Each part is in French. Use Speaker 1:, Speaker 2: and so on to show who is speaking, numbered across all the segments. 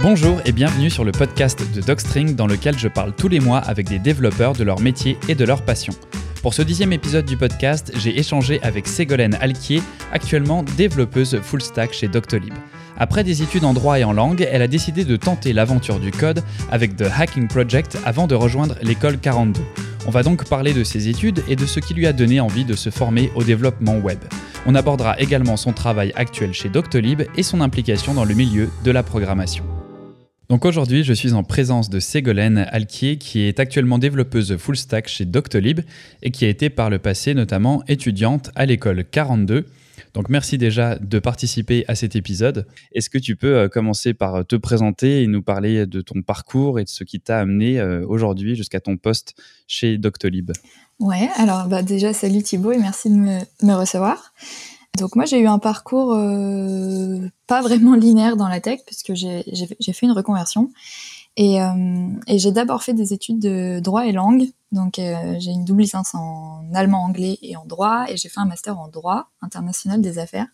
Speaker 1: Bonjour et bienvenue sur le podcast de Docstring dans lequel je parle tous les mois avec des développeurs de leur métier et de leur passion. Pour ce dixième épisode du podcast, j'ai échangé avec Ségolène Alquier, actuellement développeuse full stack chez Doctolib. Après des études en droit et en langue, elle a décidé de tenter l'aventure du code avec The Hacking Project avant de rejoindre l'école 42. On va donc parler de ses études et de ce qui lui a donné envie de se former au développement web. On abordera également son travail actuel chez Doctolib et son implication dans le milieu de la programmation. Donc aujourd'hui, je suis en présence de Ségolène Alquier, qui est actuellement développeuse full stack chez Doctolib et qui a été par le passé notamment étudiante à l'école 42. Donc merci déjà de participer à cet épisode. Est-ce que tu peux euh, commencer par te présenter et nous parler de ton parcours et de ce qui t'a amené euh, aujourd'hui jusqu'à ton poste chez Doctolib?
Speaker 2: Ouais, alors bah déjà salut Thibaut et merci de me recevoir. Donc moi j'ai eu un parcours euh, pas vraiment linéaire dans la tech puisque j'ai fait une reconversion et, euh, et j'ai d'abord fait des études de droit et langue. Donc euh, j'ai une double licence en allemand, anglais et en droit et j'ai fait un master en droit international des affaires.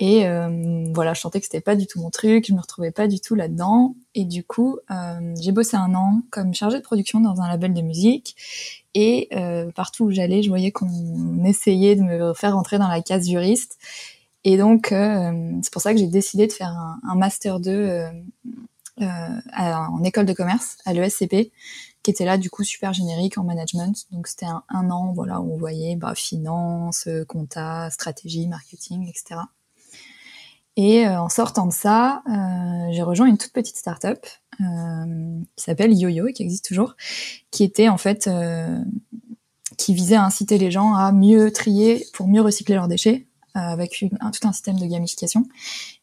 Speaker 2: Et voilà, je sentais que c'était pas du tout mon truc, je me retrouvais pas du tout là-dedans. Et du coup, j'ai bossé un an comme chargée de production dans un label de musique. Et euh, partout où j'allais, je voyais qu'on essayait de me faire rentrer dans la case juriste. Et donc, euh, c'est pour ça que j'ai décidé de faire un, master 2 euh, en école de commerce à l'ESCP, qui était là du coup super générique en management. Donc c'était un, un, an, voilà, où on voyait bah, finance, compta, stratégie, marketing, etc. Et euh, en sortant de ça, euh, j'ai rejoint une toute petite start-up euh, qui s'appelle YoYo et qui existe toujours, qui était en fait qui visait à inciter les gens à mieux trier pour mieux recycler leurs déchets avec une, un, tout un système de gamification.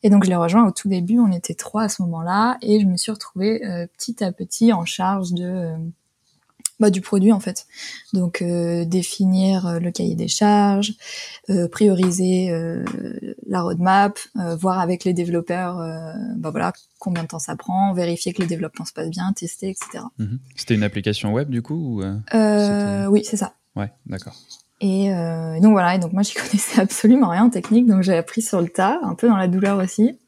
Speaker 2: Et donc je l'ai rejoint au tout début, on était trois à ce moment-là, et je me suis retrouvée petit à petit en charge de bah, du produit en fait. Donc euh, définir euh, le cahier des charges, euh, prioriser euh, la roadmap, euh, voir avec les développeurs, bah voilà combien de temps ça prend, vérifier que le développement se passe bien, tester, etc.
Speaker 1: Mhm. C'était une application web du coup ou,
Speaker 2: Oui, c'est ça.
Speaker 1: Ouais, d'accord.
Speaker 2: Et donc voilà, et donc moi j'y connaissais absolument rien en technique, donc j'ai appris sur le tas, un peu dans la douleur aussi.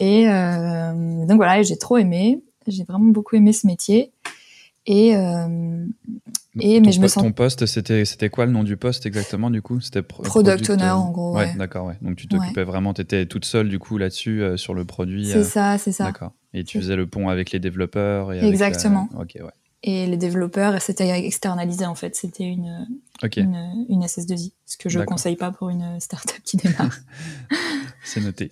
Speaker 2: Et donc voilà, j'ai trop aimé, j'ai vraiment beaucoup aimé ce métier. Et, euh,
Speaker 1: et mais je me sens. Ton poste, c'était c'était quoi le nom du poste exactement du coup? C'était
Speaker 2: product, owner en gros.
Speaker 1: Ouais, d'accord. Ouais. Donc tu t'occupais vraiment, tu étais toute seule du coup là-dessus euh, sur le produit.
Speaker 2: C'est euh... ça, c'est ça.
Speaker 1: D'accord. Et tu faisais le pont avec les développeurs. Et
Speaker 2: exactement.
Speaker 1: Avec, ok, ouais.
Speaker 2: Et les développeurs, c'était externalisé en fait. C'était une,
Speaker 1: okay.
Speaker 2: une, une SS2I, ce que je ne conseille pas pour une startup qui démarre.
Speaker 1: C'est noté.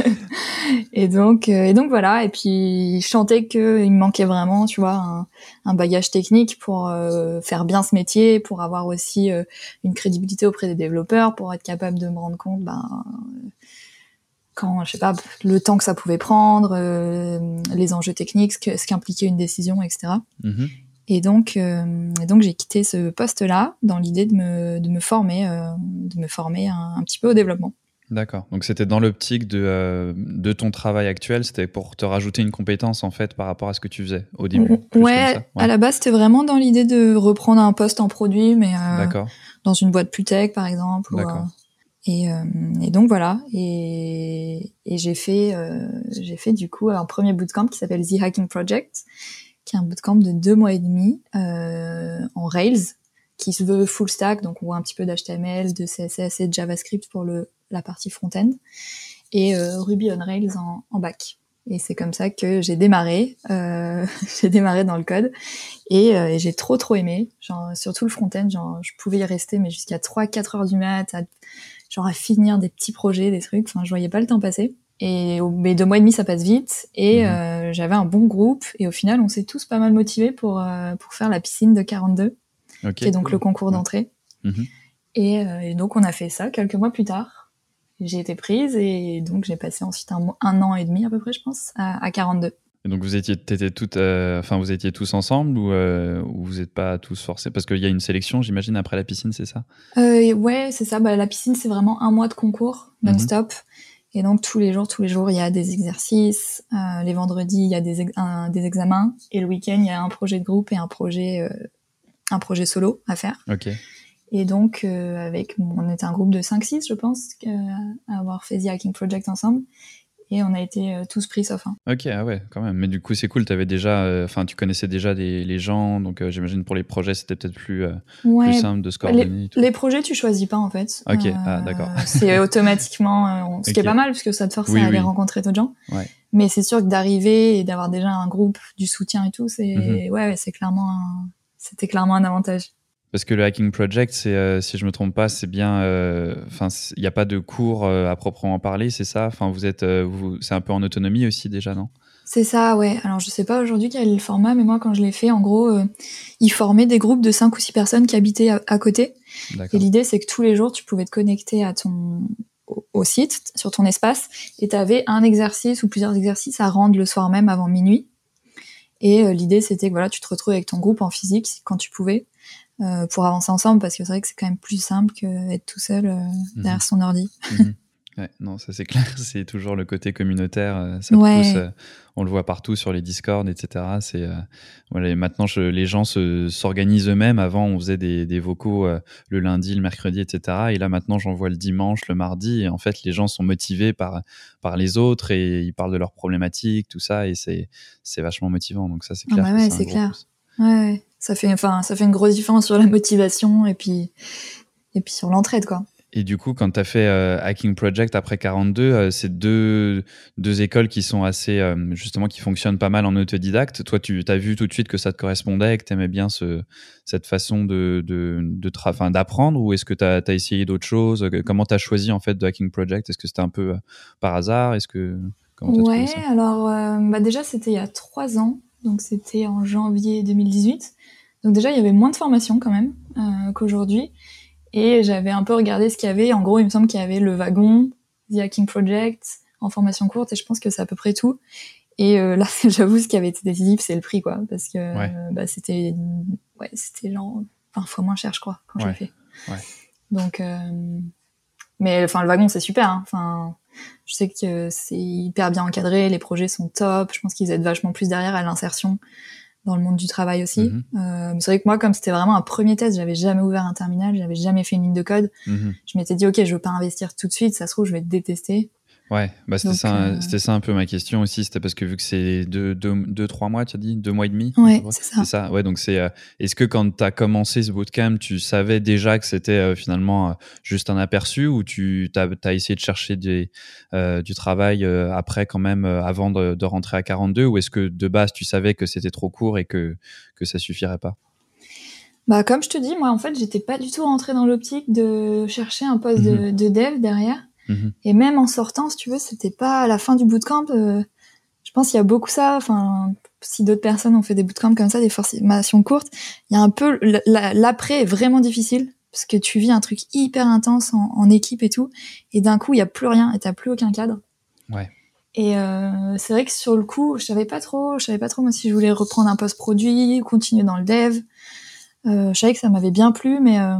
Speaker 2: et donc, euh, et donc voilà. Et puis, je sentais qu'il me manquait vraiment, tu vois, un, un bagage technique pour euh, faire bien ce métier, pour avoir aussi euh, une crédibilité auprès des développeurs, pour être capable de me rendre compte, ben, quand, je sais pas, le temps que ça pouvait prendre, les enjeux techniques, ce, qu'impliquait une décision, etc.
Speaker 1: Mm-hmm.
Speaker 2: Et donc, euh, et donc j'ai quitté ce poste-là dans l'idée de me, de me former, euh, de me former un, un, petit peu au développement.
Speaker 1: D'accord. Donc c'était dans l'optique de, euh, de ton travail actuel, c'était pour te rajouter une compétence en fait par rapport à ce que tu faisais au début.
Speaker 2: Ouais, ouais, à la base c'était vraiment dans l'idée de reprendre un poste en produit, mais euh, dans une boîte plus tech par exemple.
Speaker 1: D'accord.
Speaker 2: Ou, et, euh, et, donc voilà. Et, et j'ai fait, j'ai fait du coup un premier bootcamp qui s'appelle The Hacking Project, qui est un bootcamp de deux mois et demi en Rails, qui se veut full stack, donc on voit un petit peu d'HTML, de CSS et de JavaScript pour le la partie front-end, et euh, Ruby on Rails en, en back. Et c'est comme ça que j'ai démarré. Euh, j'ai démarré dans le code et, euh, et j'ai trop trop aimé. Genre surtout le front-end, genre je pouvais y rester mais jusqu'à 3-4 heures du mat, à, genre à finir des petits projets, des trucs. Enfin, je voyais pas le temps passer. Et mais deux mois et demi, ça passe vite. Et mmh. euh, j'avais un bon groupe. Et au final, on s'est tous pas mal motivés pour euh, pour faire la piscine de 42,
Speaker 1: okay,
Speaker 2: qui est donc le concours d'entrée.
Speaker 1: Mmh.
Speaker 2: Et, euh, et donc on a fait ça quelques mois plus tard j'ai été prise et donc j'ai passé ensuite un, un, an et demi à peu près, je pense, à, à 42.
Speaker 1: Et donc vous étiez, toutes, euh, enfin vous étiez tous ensemble ou, euh, ou vous n'êtes pas tous forcés? Parce qu'il y a une sélection, j'imagine après la piscine, c'est ça?
Speaker 2: Euh, Ouais, c'est ça. Bah, la piscine c'est vraiment un mois de concours non-stop. Mm -hmm. Et donc tous les jours, tous les jours, il y a des exercices. Euh, les vendredis, il y a des, ex un, des examens. Et le week-end, il y a un projet de groupe et un projet, un projet solo à faire.
Speaker 1: Ok.
Speaker 2: Et donc, avec, on était un groupe de 5-6, je pense, à avoir fait The Hacking Project ensemble. Et on a été euh, tous pris sauf un.
Speaker 1: Ok, ah ouais, quand même. Mais du coup, c'est cool. Avais déjà, euh, enfin, tu connaissais déjà les gens, donc euh, j'imagine pour les projets, c'était peut-être plus, plus, simple de se coordonner.
Speaker 2: Les, les, projets, tu choisis pas en fait.
Speaker 1: Ok, ah, d'accord.
Speaker 2: c'est automatiquement, ce qui est pas mal parce que ça te force à aller rencontrer d'autres gens. Ouais. Mais c'est sûr que d'arriver et d'avoir déjà un groupe, du soutien et tout, c'est mhm. ouais, c'est clairement, c'était clairement un avantage.
Speaker 1: Parce que le Hacking Project, c'est, euh, si je me trompe pas, c'est bien. Euh, enfin, il n'y a pas de cours euh, à proprement parler, c'est ça? Enfin, vous êtes, vous, c'est un peu en autonomie aussi déjà, non?
Speaker 2: C'est ça, ouais. Alors, je sais pas aujourd'hui quel est le format, mais moi, quand je l'ai fait, en gros, ils formaient des groupes de 5 ou 6 personnes qui habitaient à, côté. Et l'idée, c'est que tous les jours, tu pouvais te connecter à ton au, site, sur ton espace, et tu avais un exercice ou plusieurs exercices à rendre le soir même avant minuit. Et l'idée, c'était que voilà, tu te retrouves avec ton groupe en physique quand tu pouvais. Euh, pour avancer ensemble parce que c'est vrai que c'est quand même plus simple qu'être tout seul euh, mhm. derrière son ordi.
Speaker 1: Ouais, non, ça c'est clair, c'est toujours le côté communautaire. Euh, ça pousse, on le voit partout sur les Discord, etc. C'est voilà, maintenant je, les gens se, s'organisent eux-mêmes. Avant, on faisait des, des vocaux le lundi, le mercredi, etc. Et là maintenant, j'en vois le dimanche, le mardi. Et en fait, les gens sont motivés par par les autres et ils parlent de leurs problématiques, tout ça. Et c'est c'est vachement motivant. Donc ça c'est
Speaker 2: ah
Speaker 1: clair.
Speaker 2: bah ouais, c'est clair. Ouais ça fait enfin ça fait une grosse différence sur la motivation et puis et puis sur l'entraide quoi.
Speaker 1: Et du coup, quand tu as fait euh, Hacking Project après 42, euh, c'est deux, deux écoles qui sont assez, euh, justement, qui fonctionnent pas mal en autodidacte. Toi, tu as vu tout de suite que ça te correspondait, que tu aimais bien ce, cette façon de, de, de d'apprendre ou est-ce que tu as, essayé d'autres choses? Comment tu as choisi en fait de Hacking Project? Est-ce que c'était un peu par hasard? Est-ce que,
Speaker 2: Ouais, alors bah déjà, c'était il y a trois ans, donc c'était en janvier 2018. Donc déjà, il y avait moins de formations quand même euh, qu'aujourd'hui. Et j'avais un peu regardé ce qu'il y avait. En gros, il me semble qu'il y avait le wagon, The Hacking Project, en formation courte, et je pense que c'est à peu près tout. Et euh, là, j'avoue, ce qui avait été décisif, c'est le prix, quoi, parce que bah, c'était, ouais, c'était genre 20 fois moins cher, je crois, quand j'ai fait. Ouais. Donc, euh... mais enfin, le wagon, c'est super. Hein. Enfin, je sais que c'est hyper bien encadré, les projets sont top. Je pense qu'ils aident vachement plus derrière à l'insertion dans le monde du travail aussi. Mhm. Euh, c'est vrai que moi, comme c'était vraiment un premier test, j'avais jamais ouvert un terminal, j'avais jamais fait une ligne de code. Mhm. Je m'étais dit, ok, je veux pas investir tout de suite, ça se trouve, je vais détester.
Speaker 1: Ouais, bah c'était ça, euh, c'était ça un peu ma question aussi. C'était parce que vu que c'est deux, deux, deux, trois mois, tu as dit, deux mois et demi.
Speaker 2: Ouais, c'est ça.
Speaker 1: ça. Ouais, donc c'est. Euh, est-ce que quand tu as commencé ce bootcamp, tu savais déjà que c'était euh, finalement juste un aperçu ou tu as, as, essayé de chercher des, du travail après quand même avant de, de, rentrer à 42 ou est-ce que de base tu savais que c'était trop court et que que ça suffirait pas?
Speaker 2: Bah comme je te dis, moi en fait, j'étais pas du tout rentrée dans l'optique de chercher un poste de, mhm. de dev derrière. Mhm. Et même en sortant, si tu veux, c'était pas à la fin du bootcamp. Euh, je pense qu'il y a beaucoup ça. Enfin, si d'autres personnes ont fait des bootcamps comme ça, des formations courtes, il y a un peu l'après est vraiment difficile parce que tu vis un truc hyper intense en, équipe et tout, et d'un coup il y a plus rien et t'as plus aucun cadre.
Speaker 1: Ouais.
Speaker 2: Et euh, c'est vrai que sur le coup, je savais pas trop, je savais pas trop moi si je voulais reprendre un poste produit, continuer dans le dev. Euh, je savais que ça m'avait bien plu, mais euh,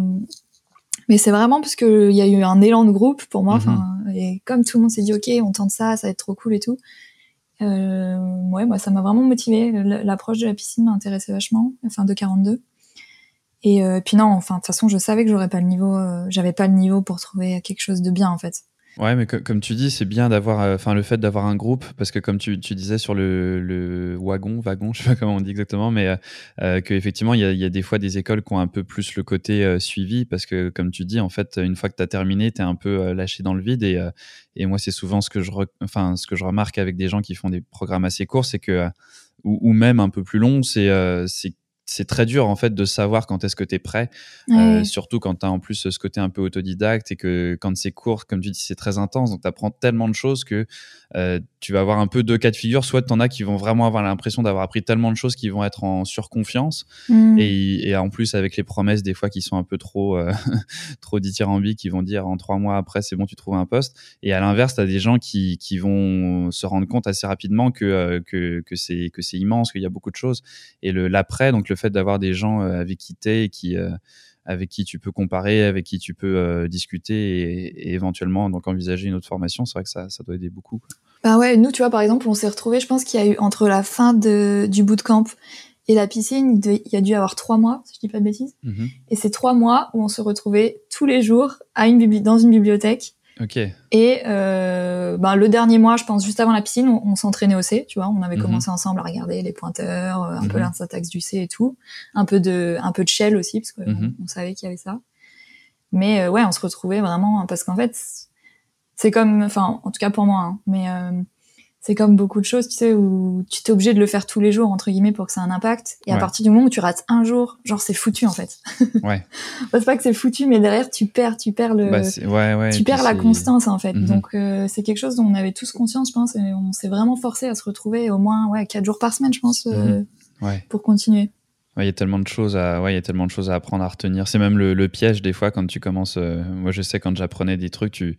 Speaker 2: mais c'est vraiment parce que il y a eu un élan de groupe pour moi. Mhm. et comme tout le monde s'est dit ok, on tente ça, ça va être trop cool et tout. Euh, ouais, moi ça m'a vraiment motivé. L'approche de la piscine m'a intéressé vachement, enfin de 42. Et euh, puis non, enfin de toute façon, je savais que j'aurais pas le niveau, euh, j'avais pas le niveau pour trouver quelque chose de bien en fait.
Speaker 1: Ouais, mais comme tu dis, c'est bien d'avoir, euh, enfin, le fait d'avoir un groupe, parce que comme tu, disais sur le, le, wagon, wagon, je sais pas comment on dit exactement, mais euh, euh qu'effectivement, il y a, y a, des fois des écoles qui ont un peu plus le côté euh, suivi, parce que comme tu dis, en fait, une fois que tu as terminé, tu es un peu lâché dans le vide. Et, et moi, c'est souvent ce que, je enfin, ce que je remarque avec des gens qui font des programmes assez courts, c'est que, ou, ou, même un peu plus longs, c'est c'est très dur en fait de savoir quand est-ce que tu es prêt, euh, surtout quand tu as en plus ce côté un peu autodidacte et que quand c'est court, comme tu dis, c'est très intense, donc tu apprends tellement de choses que euh, tu vas avoir un peu deux cas de figure, soit tu en as qui vont vraiment avoir l'impression d'avoir appris tellement de choses qui vont être en surconfiance. Mm. et, et, en plus avec les promesses des fois qui sont un peu trop euh, trop dithyrambiques, qui vont dire en trois mois après c'est bon tu trouves un poste. Et à l'inverse tu as des gens qui, qui vont se rendre compte assez rapidement que euh, que, que c'est immense, qu'il y a beaucoup de choses. Et l'après donc le fait d'avoir des gens euh, avec qui t'es et qui euh, avec qui tu peux comparer, avec qui tu peux euh, discuter et, éventuellement donc envisager une autre formation, c'est vrai que ça, ça doit aider beaucoup.
Speaker 2: Bah ouais, nous tu vois par exemple on s'est retrouvés, je pense qu'il y a eu entre la fin de, du bootcamp et la piscine, il, y a dû y avoir trois mois, si je dis pas de bêtises. Mm-hmm. Et c'est trois mois où on se retrouvait tous les jours à une dans une bibliothèque
Speaker 1: Ok.
Speaker 2: Et euh, ben, le dernier mois, je pense juste avant la piscine, on, s'entraînait au C, tu vois. On avait
Speaker 1: Mhm.
Speaker 2: commencé ensemble à regarder les pointeurs, euh, un peu
Speaker 1: Mhm.
Speaker 2: la syntaxe du C et tout, un peu de un peu de shell aussi parce qu'on
Speaker 1: Mhm.
Speaker 2: on savait qu'il y avait ça. Mais euh, ouais, on se retrouvait vraiment parce qu'en fait, c'est comme, enfin, en tout cas pour moi, hein, mais euh, c'est comme beaucoup de choses, tu sais, où tu t'es obligé de le faire tous les jours entre guillemets pour que ça ait un impact. Et à partir du moment où tu rates un jour, genre c'est foutu en fait.
Speaker 1: Ouais.
Speaker 2: c'est pas que c'est foutu, mais derrière tu perds, tu perds le,
Speaker 1: Bah, ouais, ouais.
Speaker 2: tu perds la constance en fait.
Speaker 1: Mhm.
Speaker 2: Donc euh, c'est quelque chose dont on avait tous conscience, je pense, et on s'est vraiment forcé à se retrouver au moins ouais quatre jours par semaine, je pense, euh,
Speaker 1: Mhm. Ouais.
Speaker 2: pour continuer.
Speaker 1: Ouais, il y a tellement de choses à, ouais, il y a tellement de choses à apprendre à retenir. C'est même le, le piège des fois quand tu commences. euh, moi, je sais quand j'apprenais des trucs, tu,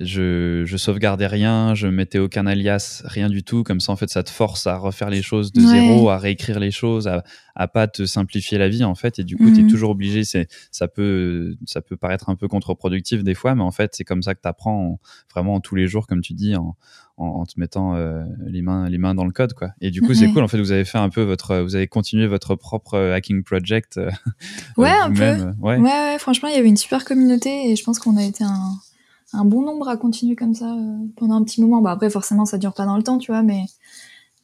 Speaker 1: je, je sauvegardais rien, je mettais aucun alias, rien du tout. Comme ça, en fait, ça te force à refaire les choses de
Speaker 2: Ouais.
Speaker 1: zéro, à réécrire les choses, à, à pas te simplifier la vie en fait. Et du coup, tu es
Speaker 2: Mhm.
Speaker 1: toujours obligé. C'est, ça peut, ça peut paraître un peu contre-productif des fois, mais en fait, c'est comme ça que tu apprends vraiment tous les jours, comme tu dis, en, en, en te mettant euh, les mains, les mains dans le code, quoi. Et du coup, c'est cool. En fait, vous avez fait un peu votre, vous avez continué votre propre euh, hacking project. euh,
Speaker 2: Ouais, un
Speaker 1: vous-même. Ouais.
Speaker 2: Ouais, ouais, franchement, il y avait une super communauté et je pense qu'on a été un, un bon nombre à continuer comme ça euh, pendant un petit moment. Bah après, forcément, ça dure pas dans le temps, tu vois, mais,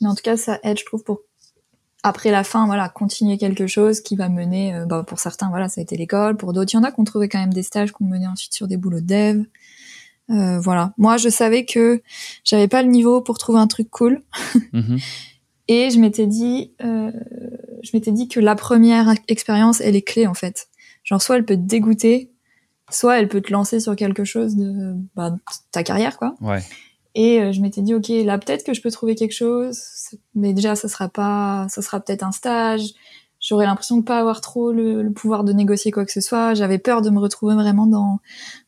Speaker 2: mais en tout cas, ça aide, je trouve, pour après la fin, voilà, continuer quelque chose qui va mener, euh, bah, pour certains, voilà, ça a été l'école, pour d'autres, il y en a qui ont trouvé quand même des stages qu'on menait ensuite sur des boulots de dev. Euh, voilà. Moi, je savais que j'avais pas le niveau pour trouver un truc cool.
Speaker 1: Mhm.
Speaker 2: Et je m'étais dit, euh, je m'étais dit que la première expérience, elle est clé en fait. Genre soit elle peut te dégoûter, soit elle peut te lancer sur quelque chose de bah, ta carrière quoi.
Speaker 1: Ouais.
Speaker 2: Et euh, je m'étais dit ok là peut-être que je peux trouver quelque chose, mais déjà ça sera pas, ça sera peut-être un stage. J'aurais l'impression de pas avoir trop le, le pouvoir de négocier quoi que ce soit. J'avais peur de me retrouver vraiment dans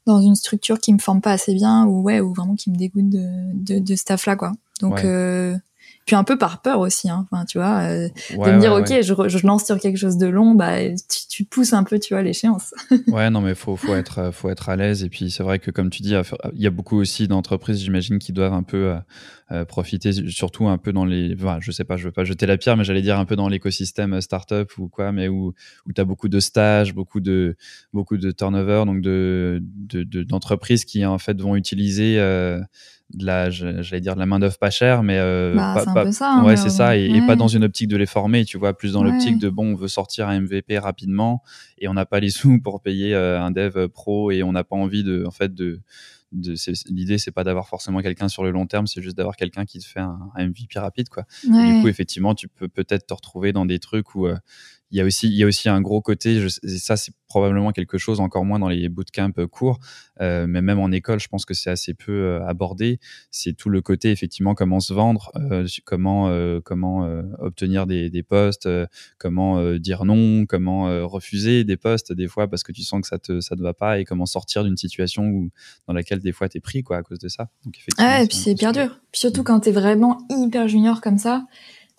Speaker 2: dans une structure qui me forme pas assez bien ou ouais ou vraiment qui me dégoûte de de, de ce taf là quoi. Donc
Speaker 1: Ouais.
Speaker 2: euh, puis un peu par peur aussi, hein. Enfin, tu vois, euh,
Speaker 1: Ouais,
Speaker 2: de me dire
Speaker 1: ouais,
Speaker 2: ok,
Speaker 1: ouais.
Speaker 2: je, lance sur quelque chose de long, bah tu, tu pousses un peu, tu vois, l'échéance.
Speaker 1: Ouais, non, mais faut, faut être, euh, faut être à l'aise. Et puis, c'est vrai que, comme tu dis, il y a beaucoup aussi d'entreprises, j'imagine, qui doivent un peu euh, profiter, surtout un peu dans les, enfin, je sais pas, je veux pas jeter la pierre, mais j'allais dire un peu dans l'écosystème startup ou quoi, mais où, où tu as beaucoup de stages, beaucoup de, beaucoup de turnover, donc de, de, de- d'entreprises qui, en fait, vont utiliser, euh, de la, j'allais dire de la main-d'œuvre pas chère, mais euh,
Speaker 2: bah,
Speaker 1: pas, pas-
Speaker 2: ça. hein,
Speaker 1: ouais, c'est
Speaker 2: euh,
Speaker 1: ça, et, pas dans une optique de les former, tu vois, plus dans
Speaker 2: Ouais.
Speaker 1: l'optique de bon, on veut sortir un MVP rapidement et on n'a pas les sous pour payer euh, un dev pro et on n'a pas envie de, en fait, de, de l'idée c'est pas d'avoir forcément quelqu'un sur le long terme, c'est juste d'avoir quelqu'un qui te fait un, un MVP rapide, quoi. Et du coup, effectivement, tu peux peut-être te retrouver dans des trucs où euh, il y a aussi, il y a aussi un gros côté. Je, et ça, c'est probablement quelque chose encore moins dans les bootcamps euh, courts, euh, mais même en école, je pense que c'est assez peu euh, abordé. C'est tout le côté effectivement comment se vendre, euh, comment comment obtenir des, des postes, comment dire non, comment refuser des postes des fois parce que tu sens que ça te ça te va pas et comment sortir d'une situation où dans laquelle des fois t'es pris quoi à cause de ça. Donc effectivement.
Speaker 2: Ouais, et puis c'est hyper dur. Puis surtout quand t'es vraiment hyper junior comme ça,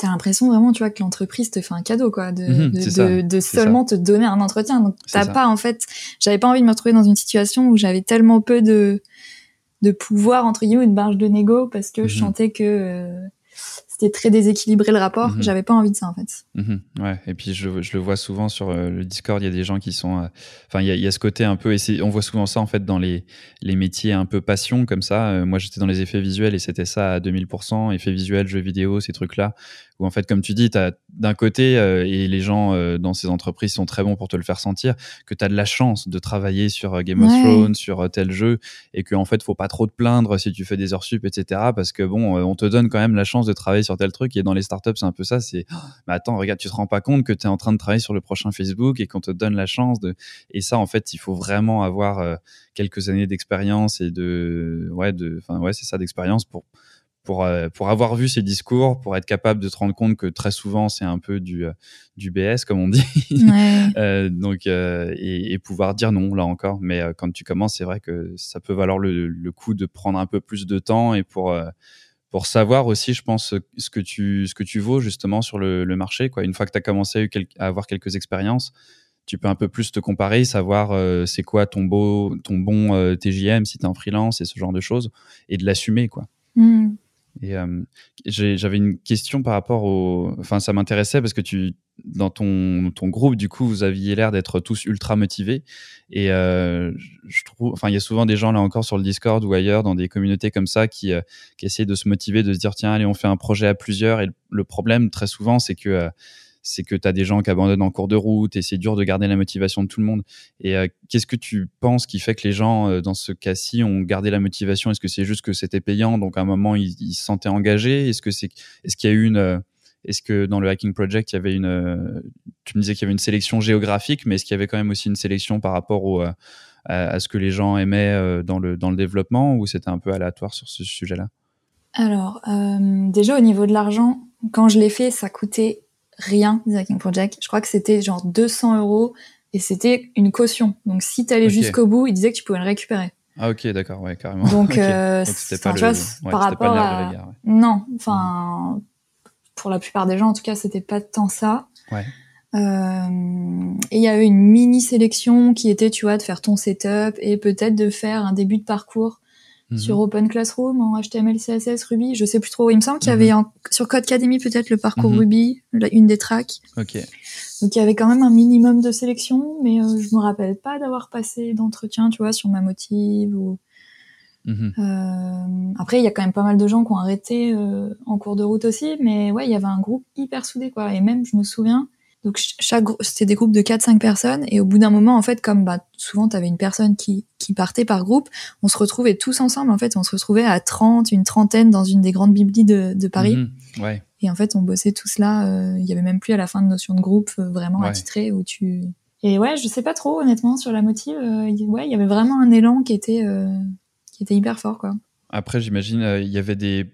Speaker 2: t'as l'impression vraiment, tu vois, que l'entreprise te fait un cadeau, quoi, de,
Speaker 1: Mhm,
Speaker 2: de, seulement te donner un entretien. Donc t'as pas, en fait, j'avais pas envie de me retrouver dans une situation où j'avais tellement peu de, de pouvoir, entre guillemets, ou de marge de négo, parce que je
Speaker 1: Mhm.
Speaker 2: sentais que euh, c'était très déséquilibré le rapport.
Speaker 1: Mhm.
Speaker 2: J'avais pas envie de ça, en fait.
Speaker 1: Mhm, ouais, et puis je, je le vois souvent sur euh, le Discord, il y a des gens qui sont. euh, Enfin, il y a, il y a ce côté un peu. Et on voit souvent ça en fait dans les, les métiers un peu passion comme ça. Moi, j'étais dans les effets visuels et c'était ça à 2000%. Effets visuels, jeux vidéo, ces trucs-là. Où en fait, comme tu dis, tu as d'un côté, euh, et les gens euh, dans ces entreprises sont très bons pour te le faire sentir, que tu as de la chance de travailler sur euh, Game of. Thrones, sur tel jeu, et qu'en fait, faut pas trop te plaindre si tu fais des heures sup, etc. Parce que bon, on te donne quand même la chance de travailler sur tel truc. Et dans les startups, c'est un peu ça. C'est mais attends, regarde, tu te rends pas compte que tu es en train de travailler sur le prochain Facebook et qu'on te donne la chance de. Et ça, en fait, il faut vraiment avoir quelques années d'expérience et de. Ouais, de. Enfin, ouais, c'est ça, d'expérience pour. Pour, euh, pour avoir vu ces discours, pour être capable de te rendre compte que très souvent c'est un peu du, euh, du BS comme on dit,
Speaker 2: Ouais.
Speaker 1: Euh, donc euh, et, et pouvoir dire non là encore. Mais euh, quand tu commences, c'est vrai que ça peut valoir le, le coup de prendre un peu plus de temps et pour pour savoir aussi, je pense, ce que tu ce que tu vaux justement sur le, le marché. Quoi. Une fois que tu as commencé à, avoir quelques expériences, tu peux un peu plus te comparer, savoir euh, c'est quoi ton beau ton bon euh, TJM si tu es en freelance et ce genre de choses et de l'assumer quoi.
Speaker 2: Hmm.
Speaker 1: Et j'avais une question par rapport au. Enfin, ça m'intéressait parce que tu, dans ton, ton groupe, du coup, vous aviez l'air d'être tous ultra motivés. Et je trouve. Enfin, il y a souvent des gens là encore sur le Discord ou ailleurs, dans des communautés comme ça, qui, qui essaient de se motiver, de se dire tiens, allez, on fait un projet à plusieurs. Et le problème, très souvent, c'est que c'est que tu as des gens qui abandonnent en cours de route et c'est dur de garder la motivation de tout le monde. Et euh, qu'est-ce que tu penses qui fait que les gens, euh, dans ce cas-ci, ont gardé la motivation? Est-ce que c'est juste que c'était payant, donc à un moment, ils, se sentaient engagés? Est-ce que c'est, est-ce qu'il y a eu une, euh, est-ce que dans le Hacking Project, il y avait une, tu me disais qu'il y avait une sélection géographique, mais est-ce qu'il y avait quand même aussi une sélection par rapport au, à, ce que les gens aimaient dans le, dans le développement ou c'était un peu aléatoire sur ce sujet-là?
Speaker 2: Alors, déjà au niveau de l'argent, quand je l'ai fait, ça coûtait rien des Hacking Project. Je crois que c'était genre 200 euros et c'était une caution. Donc si tu allais jusqu'au bout, il disait que tu pouvais le récupérer.
Speaker 1: Ah ok, d'accord, ouais, carrément.
Speaker 2: Donc, euh, pas le, par rapport à... Non, enfin, pour la plupart des gens, en tout cas, c'était pas tant ça.
Speaker 1: Ouais.
Speaker 2: Euh, et il y a eu une mini sélection qui était, tu vois, de faire ton setup et peut-être de faire un début de parcours sur mhm. Open Classroom en HTML, CSS, Ruby. Je sais plus trop. Il me semble qu'il y avait mhm. sur Codecademy peut-être le parcours mhm. Ruby, une des tracks.
Speaker 1: Ok.
Speaker 2: Donc il y avait quand même un minimum de sélection, mais euh, je me rappelle pas d'avoir passé d'entretien, tu vois, sur ma motive ou. Euh, après, il y a quand même pas mal de gens qui ont arrêté euh, en cours de route aussi, mais ouais, il y avait un groupe hyper soudé, quoi. Et même, je me souviens, donc chaque c'était des groupes de 4-5 personnes et au bout d'un moment en fait comme bah souvent tu avais une personne qui qui partait par groupe, on se retrouvait tous ensemble en fait, on se retrouvait à 30, une trentaine dans une des grandes biblies de, de Paris.
Speaker 1: Mhm. ouais.
Speaker 2: Et en fait, on bossait tous là, euh, il y avait même plus à la fin de notion de groupe euh, vraiment ouais. attitré où tu Et ouais, je sais pas trop honnêtement sur la motive, euh, ouais, il y avait vraiment un élan qui était qui était hyper fort quoi.
Speaker 1: Après, j'imagine, euh, il y avait des.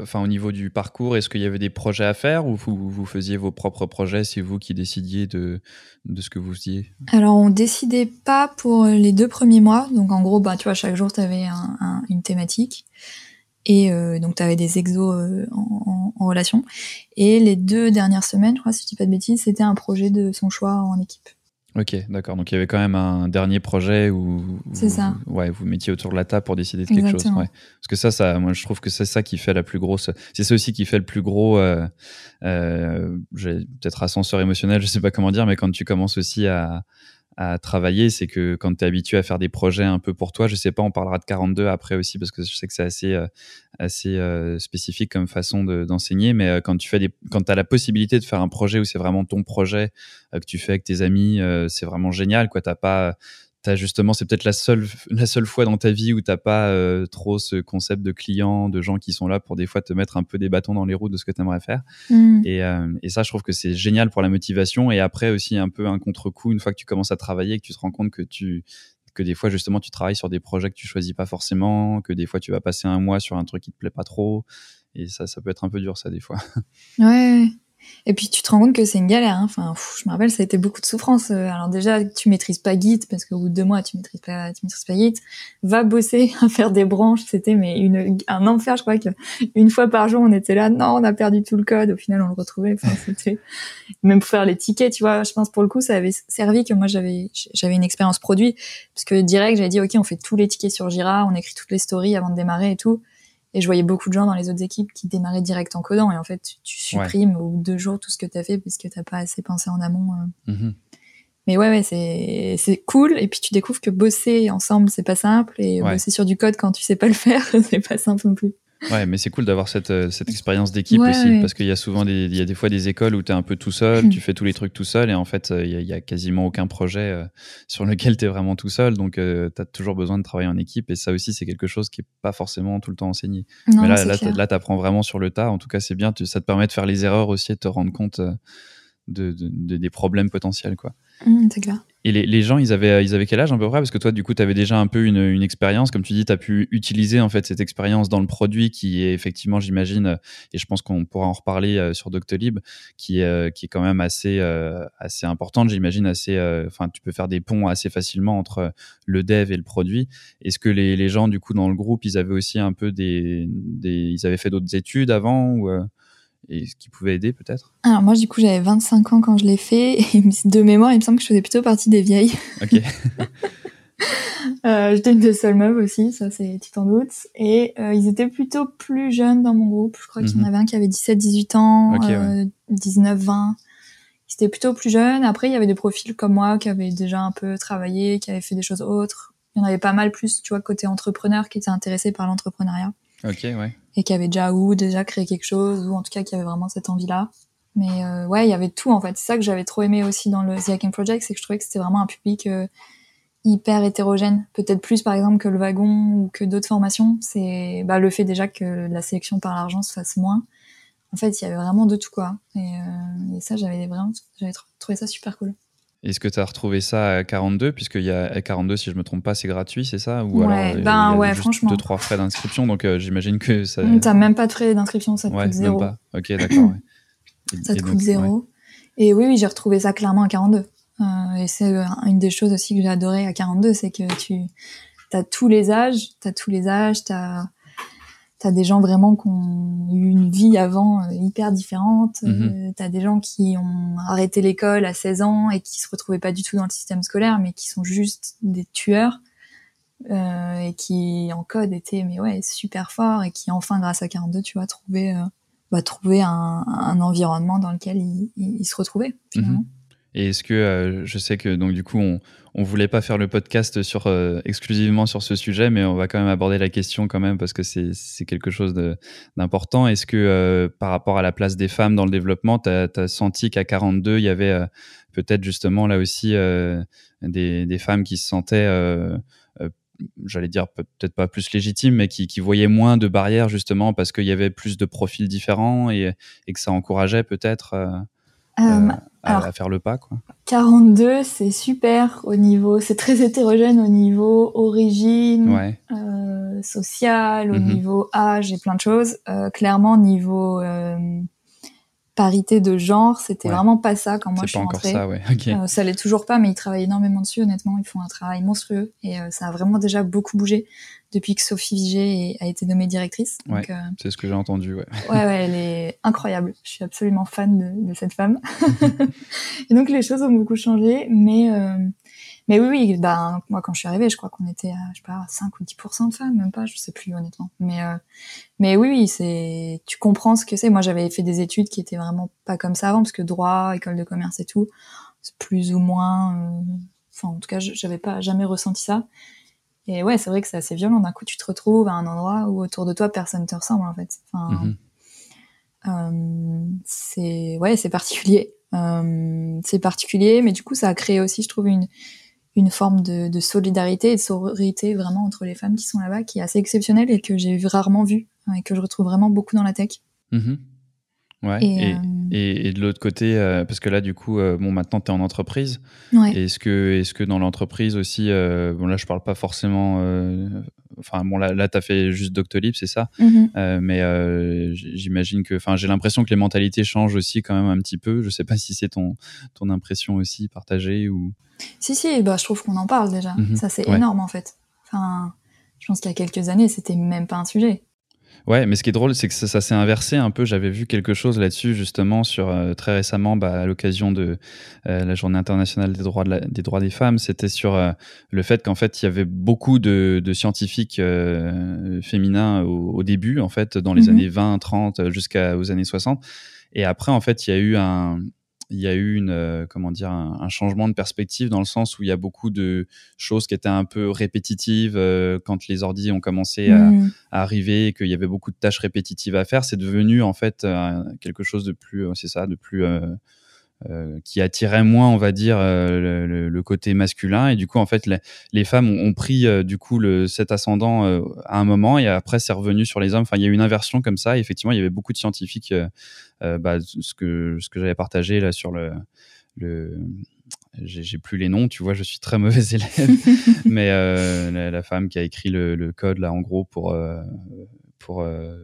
Speaker 1: Enfin, au niveau du parcours, est-ce qu'il y avait des projets à faire ou vous, faisiez vos propres projets? C'est vous qui décidiez de, de ce que vous faisiez?
Speaker 2: Alors, on décidait pas pour les deux premiers mois. Donc, en gros, bah, tu vois, chaque jour, tu avais un, une thématique. Et euh, donc, tu avais des exos euh, en, en, relation. Et les deux dernières semaines, je crois, si je dis pas de bêtises, c'était un projet de son choix en équipe.
Speaker 1: Ok, d'accord. Donc il y avait quand même un dernier projet où
Speaker 2: vous,
Speaker 1: ça. ouais, vous mettiez autour de la table pour décider de quelque chose. Ouais. Parce que ça, ça, moi je trouve que c'est ça qui fait la plus grosse. C'est ça aussi qui fait le plus gros. Euh, euh, peut-être ascenseur émotionnel, je sais pas comment dire, mais quand tu commences aussi à, à travailler, c'est que quand tu es habitué à faire des projets un peu pour toi, je sais pas, on parlera de 42 après aussi parce que je sais que c'est assez euh, assez euh, spécifique comme façon d'enseigner, mais euh, quand tu fais des quand as la possibilité de faire un projet où c'est vraiment ton projet que tu fais avec tes amis, c'est vraiment génial quoi, t'as pas justement, c'est peut-être la seule, la seule fois dans ta vie où t'as pas euh, trop ce concept de clients, de gens qui sont là pour des fois te mettre un peu des bâtons dans les roues de ce que tu aimerais faire.
Speaker 2: Mm.
Speaker 1: Et, euh, et, ça, je trouve que c'est génial pour la motivation. Et après aussi un peu un contre-coup une fois que tu commences à travailler, que tu te rends compte que tu que des fois justement tu travailles sur des projets que tu choisis pas forcément, que des fois tu vas passer un mois sur un truc qui te plaît pas trop. Et ça, ça peut être un peu dur ça des fois.
Speaker 2: Ouais. Et puis tu te rends compte que c'est une galère. Hein. Enfin, je me rappelle, ça a été beaucoup de souffrance. Euh, alors déjà, tu maîtrises pas Git parce qu'au bout de deux mois, tu maîtrises pas, tu maîtrises pas Git. Va bosser à faire des branches. C'était mais une un enfer. Je crois que une fois par jour, on était là. Non, on a perdu tout le code. Au final, on le retrouvait. Enfin, c'était même pour faire les tickets. Tu vois, je pense pour le coup, ça avait servi que moi j'avais j'avais une expérience produit parce que direct, j'avais dit ok, on fait tous les tickets sur Jira, on écrit toutes les stories avant de démarrer et tout. Et je voyais beaucoup de gens dans les autres équipes qui démarraient direct en codant. Et en fait, tu, supprimes au bout de deux jours tout ce que tu as fait parce que tu pas assez pensé en amont. Euh.
Speaker 1: Mm-hmm.
Speaker 2: Mais ouais, ouais, c'est, c'est cool. Et puis tu découvres que bosser ensemble, c'est pas simple. Et bosser sur du code quand tu sais pas le faire, c'est pas simple non plus.
Speaker 1: Ouais, mais c'est cool d'avoir cette, euh, cette expérience d'équipe aussi, parce qu'il y a souvent des, il y a des fois des écoles où tu es un peu tout seul, tu fais tous les trucs tout seul, et en fait, euh, il y a, quasiment aucun projet euh, sur lequel tu es vraiment tout seul, donc tu as toujours besoin de travailler en équipe, et ça aussi, c'est quelque chose qui est pas forcément tout le temps enseigné. mais là, là, tu apprends vraiment sur le tas, en tout cas, c'est bien, ça te permet de faire les erreurs aussi et de te rendre compte de, de, des problèmes potentiels, quoi.
Speaker 2: Mmh, c'est clair.
Speaker 1: Et les, les, gens, ils avaient, ils avaient quel âge à peu près? Parce que toi, du coup, tu avais déjà un peu une, une expérience. Comme tu dis, tu as pu utiliser en fait cette expérience dans le produit qui est effectivement, j'imagine, et je pense qu'on pourra en reparler euh, sur Doctolib, qui est, euh, qui est quand même assez, euh, assez importante, j'imagine, assez. Enfin, tu peux faire des ponts assez facilement entre le dev et le produit. Est-ce que les, les, gens, du coup, dans le groupe, ils avaient aussi un peu des. des ils avaient fait d'autres études avant ou, et ce qui pouvait aider peut-être?
Speaker 2: Alors moi du coup j'avais 25 ans quand je l'ai fait et de mémoire il me semble que je faisais plutôt partie des vieilles.
Speaker 1: Ok.
Speaker 2: euh, J'étais une des seules meufs aussi, ça c'est tu t'en doutes. Et euh, ils étaient plutôt plus jeunes dans mon groupe. Je crois qu'il y en
Speaker 1: Mhm.
Speaker 2: avait un qui avait 17-18 ans,
Speaker 1: Ok,
Speaker 2: euh, 19-20. Ils étaient plutôt plus jeunes. Après, il y avait des profils comme moi qui avaient déjà un peu travaillé, qui avaient fait des choses autres. Il y en avait pas mal plus, tu vois, côté entrepreneur qui étaient intéressés par l'entrepreneuriat
Speaker 1: Ok, ouais.
Speaker 2: Et qui avaient déjà ou déjà créé quelque chose ou en tout cas qui avaient vraiment cette envie-là. Mais euh, ouais, il y avait tout en fait. C'est ça que j'avais trop aimé aussi dans le The Project, c'est que je trouvais que c'était vraiment un public euh, hyper hétérogène. Peut-être plus par exemple que le wagon ou que d'autres formations. C'est bah, le fait déjà que la sélection par l'argent se fasse moins. En fait, il y avait vraiment de tout quoi. Et, euh, et ça, j'avais vraiment, j'avais tr- trouvé ça super cool.
Speaker 1: Est-ce que tu as retrouvé ça à 42 Puisqu'il y a à 42, si je me trompe pas, c'est gratuit, c'est ça? Ou
Speaker 2: Ouais,
Speaker 1: alors, euh,
Speaker 2: ben
Speaker 1: il y a
Speaker 2: ouais,
Speaker 1: juste
Speaker 2: franchement.
Speaker 1: deux, trois frais d'inscription, donc euh, j'imagine que ça.
Speaker 2: Hum, T'as même pas de frais d'inscription, ça te
Speaker 1: ouais,
Speaker 2: coûte
Speaker 1: même
Speaker 2: zéro.
Speaker 1: pas. Ok, d'accord. ouais.
Speaker 2: Ça te coûte zéro. Et oui, oui, j'ai retrouvé ça clairement à 42. Euh, et c'est une des choses aussi que j'ai adoré à 42, c'est que tu as tous les âges, t'as tous les âges, t'as as des gens vraiment qui ont eu une vie avant euh, hyper différente.
Speaker 1: Mhm.
Speaker 2: Euh, t'as des gens qui ont arrêté l'école à 16 ans et qui se retrouvaient pas du tout dans le système scolaire, mais qui sont juste des tueurs. euh, et qui en code étaient mais ouais super forts et qui enfin grâce à 42 tu vois trouvé euh, bah, trouver un, un environnement dans lequel ils il, il se retrouvaient finalement.
Speaker 1: Et est-ce que euh, je sais que donc du coup on on voulait pas faire le podcast sur euh, exclusivement sur ce sujet, mais on va quand même aborder la question quand même parce que c'est c'est quelque chose d'important. Est-ce que euh, par rapport à la place des femmes dans le développement, tu as, senti qu'à 42 il y avait peut-être justement là aussi des, des femmes qui se sentaient J'allais dire peut- peut-être pas plus légitimes, mais qui, qui voyaient moins de barrières justement parce qu'il y avait plus de profils différents et, et que ça encourageait peut-être euh,
Speaker 2: Euh,
Speaker 1: à,
Speaker 2: alors-
Speaker 1: à faire le pas. Quoi.
Speaker 2: 42, c'est super au niveau, c'est très hétérogène au niveau origine,
Speaker 1: Ouais.
Speaker 2: euh, social, au
Speaker 1: Mhm.
Speaker 2: niveau âge et plein de choses. Euh, clairement, niveau euh, parité de genre, c'était
Speaker 1: Ouais.
Speaker 2: vraiment pas ça quand moi je suis
Speaker 1: pas encore ça, ouais. Ok.
Speaker 2: Euh, ça l'est toujours pas, mais ils travaillent énormément dessus, honnêtement. Ils font un travail monstrueux et euh, ça a vraiment déjà beaucoup bougé depuis que Sophie Vigée a été nommée directrice. Donc, euh,
Speaker 1: C'est ce que j'ai entendu, ouais.
Speaker 2: ouais, ouais, elle est incroyable. Je suis absolument fan de, de cette femme. et donc les choses ont beaucoup changé, mais euh, mais oui, oui, ben moi quand je suis arrivée, je crois qu'on était à je sais pas 5 ou 10% de femmes, même pas, je sais plus honnêtement. Mais euh, mais oui, oui, c'est tu comprends ce que c'est. Moi, j'avais fait des études qui étaient vraiment pas comme ça avant, parce que droit, école de commerce et tout, c'est plus ou moins. euh, Enfin, en tout cas, j'avais pas jamais ressenti ça. Et ouais, c'est vrai que c'est assez violent. D'un coup, tu te retrouves à un endroit où autour de toi, personne te ressemble en fait. Enfin,
Speaker 1: Mhm.
Speaker 2: euh, c'est ouais, c'est particulier. Euh, c'est particulier, mais du coup, ça a créé aussi, je trouve, une une forme de, solidarité et de sororité vraiment entre les femmes qui sont là-bas, qui est assez exceptionnelle et que j'ai rarement vue hein, et que je retrouve vraiment beaucoup dans la tech.
Speaker 1: Mhm. Ouais.
Speaker 2: Et,
Speaker 1: Et,
Speaker 2: euh,
Speaker 1: et- et de l'autre côté, euh, parce que là, du coup, euh, bon, maintenant, tu es en entreprise.
Speaker 2: ouais.
Speaker 1: Est-ce que, est que dans l'entreprise aussi, bon, là, je parle pas forcément. Enfin, bon, là, là tu as fait juste Doctolib, c'est ça?
Speaker 2: Mhm.
Speaker 1: Mais j'imagine que. Enfin, j'ai l'impression que les mentalités changent aussi quand même un petit peu. Je sais pas si c'est ton, ton impression aussi partagée ou.
Speaker 2: Si, si, bah, je trouve qu'on en parle déjà.
Speaker 1: Mhm.
Speaker 2: Ça, c'est
Speaker 1: Ouais.
Speaker 2: énorme en fait. Enfin, je pense qu'il y a quelques années, c'était même pas un sujet.
Speaker 1: Ouais, mais ce qui est drôle, c'est que ça, ça s'est inversé un peu. J'avais vu quelque chose là-dessus, justement, sur euh, très récemment, bah, à l'occasion de euh, la Journée internationale des droits, de la- des, droits des femmes. C'était sur euh, le fait qu'en fait, il y avait beaucoup de, de scientifiques euh, féminins au, au début, en fait, dans les
Speaker 2: Mhm.
Speaker 1: années 20, 30, jusqu'aux années 60. Et après, en fait, il y a eu un. Il y a eu une, euh, comment dire, un, un changement de perspective dans le sens où il y a beaucoup de choses qui étaient un peu répétitives euh, quand les ordis ont commencé à,
Speaker 2: Mhm.
Speaker 1: à arriver et qu'il y avait beaucoup de tâches répétitives à faire, c'est devenu en fait euh, quelque chose de plus, c'est ça, de plus qui attirait moins, on va dire, le, le- le côté masculin. Et du coup, en fait, les, les femmes ont, ont pris du coup le, cet ascendant à un moment et après c'est revenu sur les hommes. Enfin, il y a eu une inversion comme ça. Et effectivement, il y avait beaucoup de scientifiques, bah, ce que ce que j'avais partagé là sur le le j'ai plus les noms, tu vois, je suis très mauvais élève, mais euh, la, la femme qui a écrit le, le code là, en gros, pour euh, pour euh,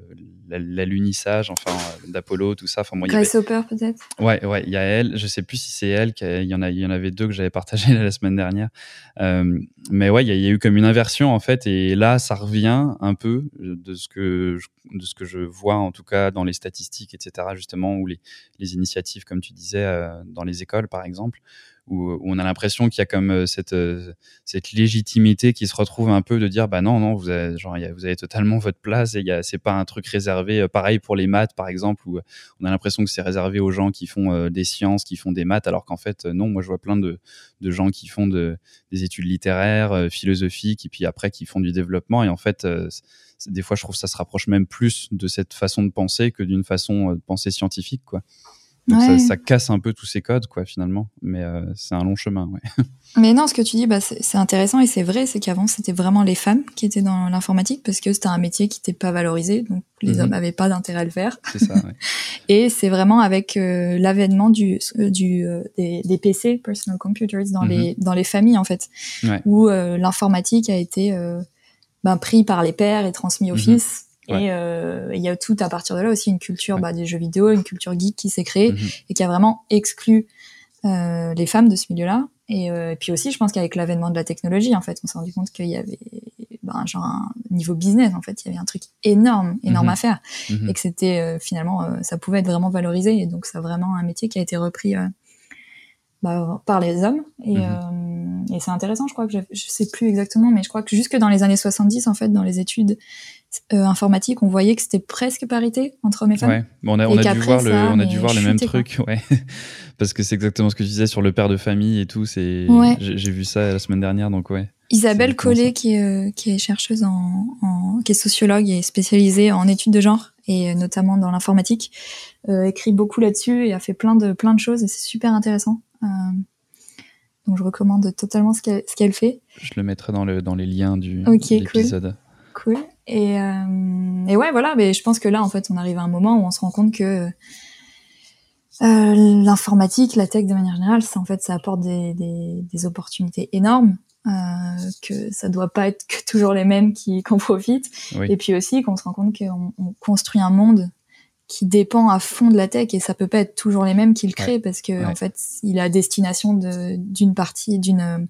Speaker 1: la- l'alunissage, enfin euh, d'Apollo, tout ça. Enfin, il y avait-
Speaker 2: Grace Hopper peut-être?
Speaker 1: Ouais, ouais, il y a elle. Je sais plus si c'est elle. Il y en a, il y en avait deux que j'avais partagé la semaine dernière. Euh, mais ouais, il y, a- il y a eu comme une inversion en fait, et là, ça revient un peu de ce que je, de ce que je vois en tout cas dans les statistiques, etc. Justement, ou les, les initiatives, comme tu disais, dans les écoles, par exemple, où, on a l'impression qu'il y a comme cette cette légitimité qui se retrouve un peu de dire bah non non vous avez totalement votre place et c'est pas un truc réservé pareil pour les maths par exemple où on a l'impression que c'est réservé aux gens qui font des sciences qui font des maths alors qu'en fait non moi je vois plein de gens qui font de, des études littéraires philosophiques et puis après qui font du développement et en fait des fois, je trouve que ça se rapproche même plus de cette façon de penser que d'une façon euh, de penser scientifique, quoi. Donc ça, casse un peu tous ces codes, quoi, finalement. Mais euh, c'est un long chemin, ouais.
Speaker 2: Mais non, ce que tu dis, bah, c'est intéressant et c'est vrai, c'est qu'avant, c'était vraiment les femmes qui étaient dans l'informatique parce que c'était un métier qui n'était pas valorisé, donc les mhm. hommes n'avaient pas d'intérêt à le faire.
Speaker 1: C'est ça, ouais.
Speaker 2: et c'est vraiment avec euh, l'avènement du, du, des, des, PC, personal computers, dans, mhm. les, dans les familles, en fait, où l'informatique a été ben, pris par les pères et transmis au mhm. fils. Et euh, il y a tout à partir de là aussi une culture bah, des jeux vidéo, une culture geek qui s'est créée mhm. et qui a vraiment exclu euh, les femmes de ce milieu-là. Et, euh, et, puis aussi, je pense qu'avec l'avènement de la technologie, en fait, on s'est rendu compte qu'il y avait ben, genre un niveau business, en fait, il y avait un truc énorme, énorme mhm. à faire, et que c'était finalement, ça pouvait être vraiment valorisé. Et donc, c'est vraiment un métier qui a été repris bah, par les hommes. Et, mhm. et c'est intéressant, je crois que je, je, sais plus exactement, mais je crois que jusque dans les années 70, en fait, dans les études euh, informatiques, on voyait que c'était presque parité entre hommes et femmes.
Speaker 1: Ouais, bon, on a, on a dû voir, le, on a dû voir les mêmes trucs, ouais. Parce que c'est exactement ce que tu disais sur le père de famille et tout. C'est, j'ai vu ça la semaine dernière, donc ouais.
Speaker 2: Isabelle Collet, qui est, euh, qui est chercheuse en, en, qui est sociologue et spécialisée en études de genre et euh, notamment dans l'informatique, euh, écrit beaucoup là-dessus et a fait plein de plein de choses et c'est super intéressant. Euh, donc je recommande totalement ce qu'elle, ce qu'elle fait.
Speaker 1: Je le mettrai dans, le, dans les liens du okay, l'épisode.
Speaker 2: Cool. cool. Et, euh, et ouais, voilà, mais je pense que là, en fait, on arrive à un moment où on se rend compte que euh, l'informatique, la tech de manière générale, ça, en fait, ça apporte des, des, des opportunités énormes. Euh, que ça doit pas être que toujours les mêmes qui qu'en profitent. Et puis aussi qu'on se rend compte qu'on on construit un monde qui dépend à fond de la tech et ça peut pas être toujours les mêmes qui le créent parce que en fait il a destination d'une partie d'une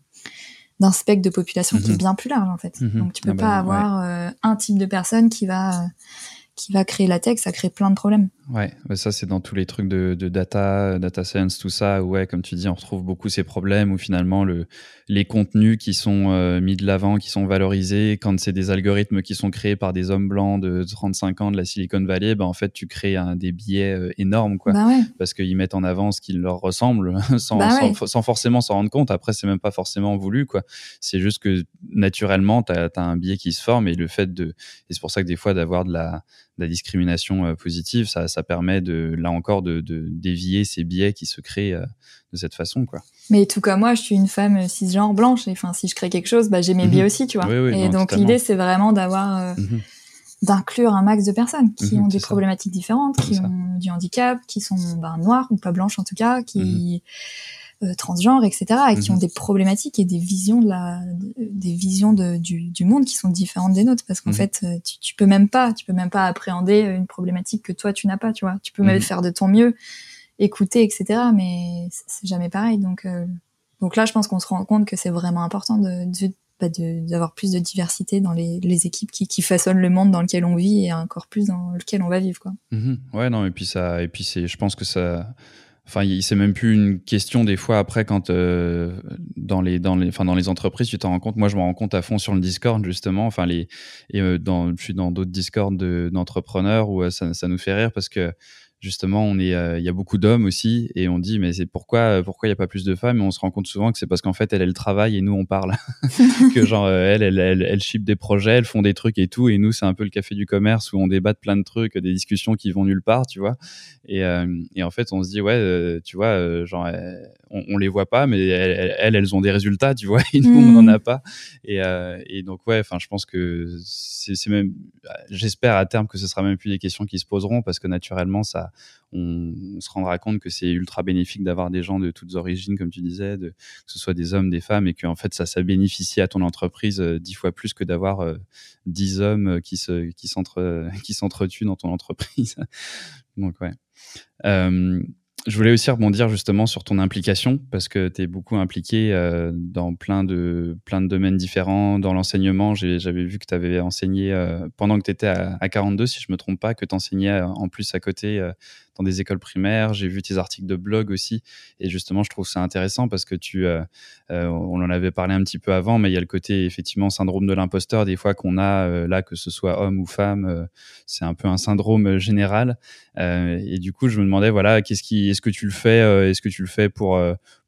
Speaker 2: d'un spectre de population qui est mhm. bien plus large en fait. Mhm. Donc tu peux ah pas bah, avoir euh, un type de personne qui va qui va créer la tech, ça crée plein de problèmes.
Speaker 1: Ouais, ça c'est dans tous les trucs de, de, data, data science, tout ça. ouais, comme tu dis, on retrouve beaucoup ces problèmes où finalement le, les contenus qui sont euh, mis de l'avant, qui sont valorisés, quand c'est des algorithmes qui sont créés par des hommes blancs de 35 ans de la Silicon Valley, bah en fait tu crées un, des biais euh, énormes, quoi,
Speaker 2: bah ouais.
Speaker 1: parce qu'ils mettent en avant ce qui leur ressemble, sans, bah sans, sans, forcément s'en rendre compte. Après, c'est même pas forcément voulu, quoi. C'est juste que naturellement, tu as, as, un biais qui se forme et le fait de, et c'est pour ça que des fois d'avoir de la la discrimination euh, positive, ça, ça permet de, là encore, de, de dévier ces biais qui se créent euh, de cette façon, quoi.
Speaker 2: Mais tout comme moi, je suis une femme euh, cisgenre blanche. Et enfin, si je crée quelque chose, bah, j'ai mes biais mhm. aussi, tu vois. et donc l'idée, c'est vraiment d'avoir, mhm. d'inclure un max de personnes qui mhm, ont des problématiques différentes, qui ont du handicap, qui sont ben, noires ou pas blanches en tout cas, qui euh, transgenres, etc., et qui ont mhm. des problématiques et des visions de la, des visions de, du, du, monde qui sont différentes des nôtres, parce qu'en mhm. fait, euh, tu, tu, peux même pas, tu peux même pas appréhender une problématique que toi tu n'as pas, tu vois. Tu peux même mhm. faire de ton mieux, écouter, etc., mais c'est jamais pareil. Donc, euh, donc là, je pense qu'on se rend compte que c'est vraiment important de, de bah, d'avoir plus de diversité dans les, les équipes qui, qui, façonnent le monde dans lequel on vit et encore plus dans lequel on va vivre quoi.
Speaker 1: Ouais non et puis ça et puis c'est je pense que ça Enfin, c'est même plus une question des fois après quand euh, dans les dans les enfin dans les entreprises tu t'en rends compte. Moi, je me rends compte à fond sur le Discord justement. Enfin les euh, dans je suis dans d'autres Discord d'entrepreneurs où euh, ça, ça nous fait rire parce que justement, on est, euh, il y a beaucoup d'hommes aussi, et on dit mais c'est pourquoi, euh, pourquoi il y a pas plus de femmes? Et on se rend compte souvent que c'est parce qu'en fait, elles, elles travaillent et nous on parle, que genre euh, elles, elles, elles, elles des projets, elles font des trucs et tout, et nous c'est un peu le café du commerce où on débat de plein de trucs, des discussions qui vont nulle part, tu vois. Et, et en fait, on se dit ouais, tu vois, genre on, on, les voit pas, mais elles, elles, ont des résultats, tu vois, et nous on n'en a mm. pas. Et, et donc ouais, enfin je pense que c'est même, j'espère à terme que ce sera même plus des questions qui se poseront parce que naturellement ça on, se rendra compte que c'est ultra bénéfique d'avoir des gens de toutes origines, comme tu disais, de, que ce soit des hommes, des femmes, et qu'en fait ça, ça bénéficie à ton entreprise euh, dix fois plus que d'avoir euh, dix hommes euh, qui se qui s'entretuent dans ton entreprise. Donc ouais. Je voulais aussi rebondir justement sur ton implication parce que tu es beaucoup impliqué euh, dans plein de, plein de domaines différents. Dans l'enseignement, j'avais vu que tu avais enseigné euh, pendant que tu étais à, à, 42, si je me trompe pas, que tu enseignais en plus à côté dans des écoles primaires. J'ai vu tes articles de blog aussi. Et justement, je trouve ça intéressant parce que tu, euh, euh, on en avait parlé un petit peu avant, mais il y a le côté effectivement syndrome de l'imposteur des fois qu'on a euh, là, que ce soit homme ou femme, c'est un peu un syndrome général. et du coup, je me demandais, voilà, qu'est-ce qui, est-ce que tu le fais, est-ce que tu le fais pour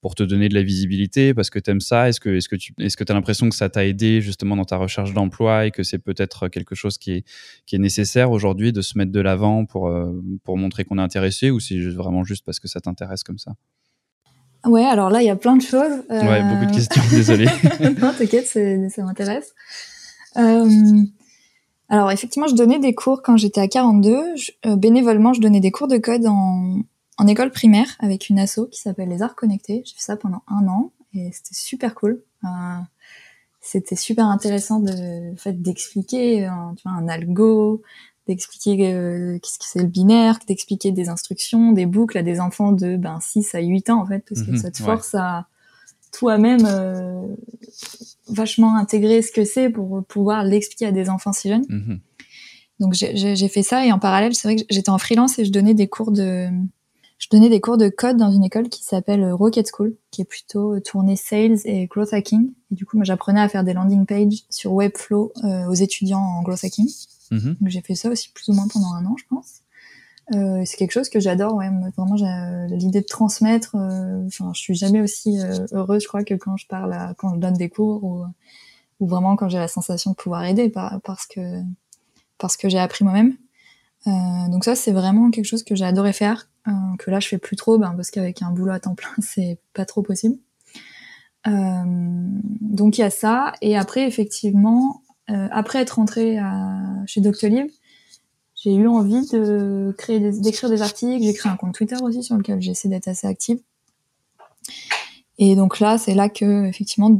Speaker 1: pour te donner de la visibilité parce que tu aimes ça? Est-ce que, est-ce que tu est-ce que as l'impression que ça t'a aidé justement dans ta recherche d'emploi et que c'est peut-être quelque chose qui est, qui est nécessaire aujourd'hui de se mettre de l'avant pour, pour montrer qu'on est intéressé ou c'est vraiment juste parce que ça t'intéresse comme ça?
Speaker 2: Ouais, alors là, il y a plein de choses.
Speaker 1: Ouais, beaucoup de euh, questions, désolé.
Speaker 2: non, t'inquiète, ça m'intéresse. Euh, alors, effectivement, je donnais des cours quand j'étais à 42. Euh, bénévolement, je donnais des cours de code en, en école primaire avec une asso qui s'appelle Les Arts Connectés. J'ai fait ça pendant un an et c'était super cool. Euh, c'était super intéressant de fait d'expliquer tu vois, un algo, d'expliquer euh, qu'est-ce que c'est le binaire, d'expliquer des instructions, des boucles à des enfants de ben 6 à 8 ans en fait parce que mhm, ça te force à toi-même euh, vachement intégrer ce que c'est pour pouvoir l'expliquer à des enfants si jeunes. Mhm. Donc j'ai fait ça et en parallèle, c'est vrai que j'étais en freelance et je donnais des cours de je donnais des cours de code dans une école qui s'appelle Rocket School, qui est plutôt tournée sales et growth hacking. Et du coup, moi, j'apprenais à faire des landing pages sur Webflow euh, aux étudiants en growth hacking. Mhm. Donc j'ai fait ça aussi plus ou moins pendant un an, je pense. Euh, c'est quelque chose que j'adore, ouais. Vraiment, euh, l'idée de transmettre. Euh, enfin, je suis jamais aussi euh, heureuse, je crois, que quand je parle, à, quand je donne des cours ou, ou vraiment quand j'ai la sensation de pouvoir aider, par, parce que parce que j'ai appris moi-même. Euh, donc ça, c'est vraiment quelque chose que j'ai adoré faire, euh, que là je fais plus trop, ben, parce qu'avec un boulot à temps plein, c'est pas trop possible. Euh, donc il y a ça, et après effectivement, après être rentrée à, chez Doctolib, j'ai eu envie de créer, d'écrire des articles. J'ai créé un compte Twitter aussi sur lequel j'essaie d'être assez active. Et donc là, c'est là que effectivement,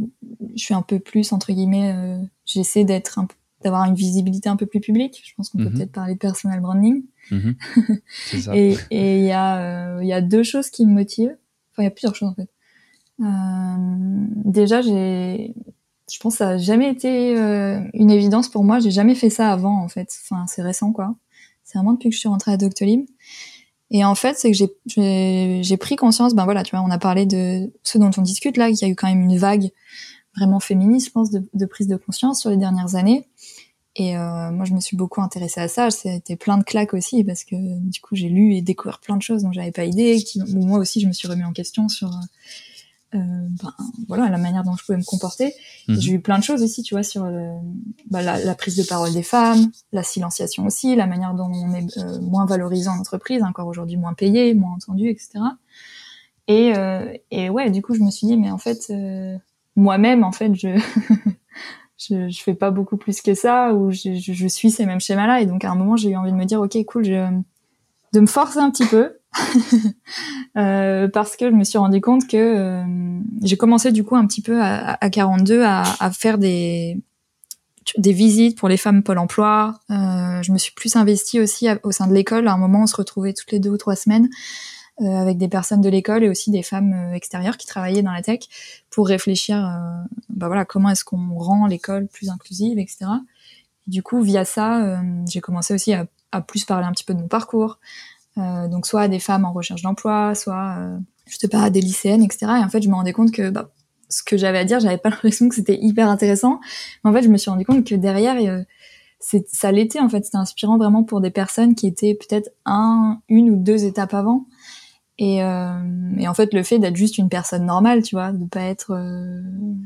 Speaker 2: je suis un peu plus entre guillemets, j'essaie d'être un d'avoir une visibilité un peu plus publique. Je pense qu'on peut mhm. peut-être parler de personal branding. Ça. et il y, a, euh, y a deux choses qui me motivent. Enfin, il y a plusieurs choses en fait. Euh, déjà, j'ai, je pense que ça a jamais été euh, une évidence pour moi. J'ai jamais fait ça avant en fait. Enfin, c'est récent quoi. C'est vraiment depuis que je suis rentrée à Doctolib. Et en fait, c'est que j'ai, j'ai pris conscience, ben voilà, tu vois, on a parlé de ce dont on discute là, qu'il y a eu quand même une vague vraiment féministe, je pense, de, de, prise de conscience sur les dernières années. Et euh, moi, je me suis beaucoup intéressée à ça. C'était plein de claques aussi parce que du coup, j'ai lu et découvert plein de choses dont j'avais pas idée. Qui, moi aussi, je me suis remis en question sur euh, ben, voilà la manière dont je pouvais me comporter. Mhm. J'ai eu plein de choses aussi, tu vois, sur le, bah, la, la, prise de parole des femmes, la silenciation aussi, la manière dont on est euh, moins valorisé en entreprise, encore aujourd'hui moins payé, moins entendu, etc. Et, euh, et ouais, du coup, je me suis dit, mais en fait, euh, moi-même, en fait, je je, je fais pas beaucoup plus que ça ou je, suis ces mêmes schémas-là. Et donc à un moment, j'ai eu envie de me dire, ok, cool, je, de me forcer un petit peu. euh, parce que je me suis rendu compte que euh, j'ai commencé du coup un petit peu à, à 42 à, faire des des visites pour les femmes Pôle Emploi. Euh, je me suis plus investie aussi au sein de l'école. À un moment, on se retrouvait toutes les deux ou trois semaines avec des personnes de l'école et aussi des femmes euh, extérieures qui travaillaient dans la tech pour réfléchir, euh, bah voilà, comment est-ce qu'on rend l'école plus inclusive, etc. Et du coup, via ça, j'ai commencé aussi à, plus parler un petit peu de mon parcours, donc soit à des femmes en recherche d'emploi, soit je sais pas à des lycéennes, etc. Et en fait, je me rendais compte que bah, ce que j'avais à dire, j'avais pas l'impression que c'était hyper intéressant. Mais en fait, je me suis rendu compte que derrière, euh, ça l'était en fait. C'était inspirant vraiment pour des personnes qui étaient peut-être un, une ou deux étapes avant et, euh, et, en fait, le fait d'être juste une personne normale, tu vois, de pas être euh,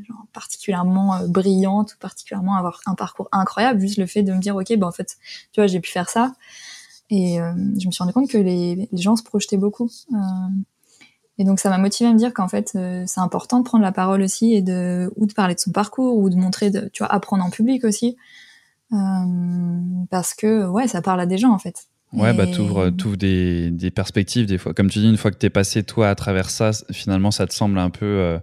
Speaker 2: genre particulièrement euh, brillante ou particulièrement avoir un parcours incroyable, juste le fait de me dire, ok, bah en fait, tu vois, j'ai pu faire ça. Et euh, je me suis rendu compte que les, gens se projetaient beaucoup. Euh, et donc, ça m'a motivé à me dire qu'en fait, c'est important de prendre la parole aussi et de ou de parler de son parcours ou de montrer, tu vois, apprendre en public aussi, parce que ouais, ça parle à des gens en fait.
Speaker 1: Ouais, bah t'ouvres, des, des perspectives des fois. Comme tu dis, une fois que t'es passé toi à travers ça, finalement, ça te semble un peu, euh,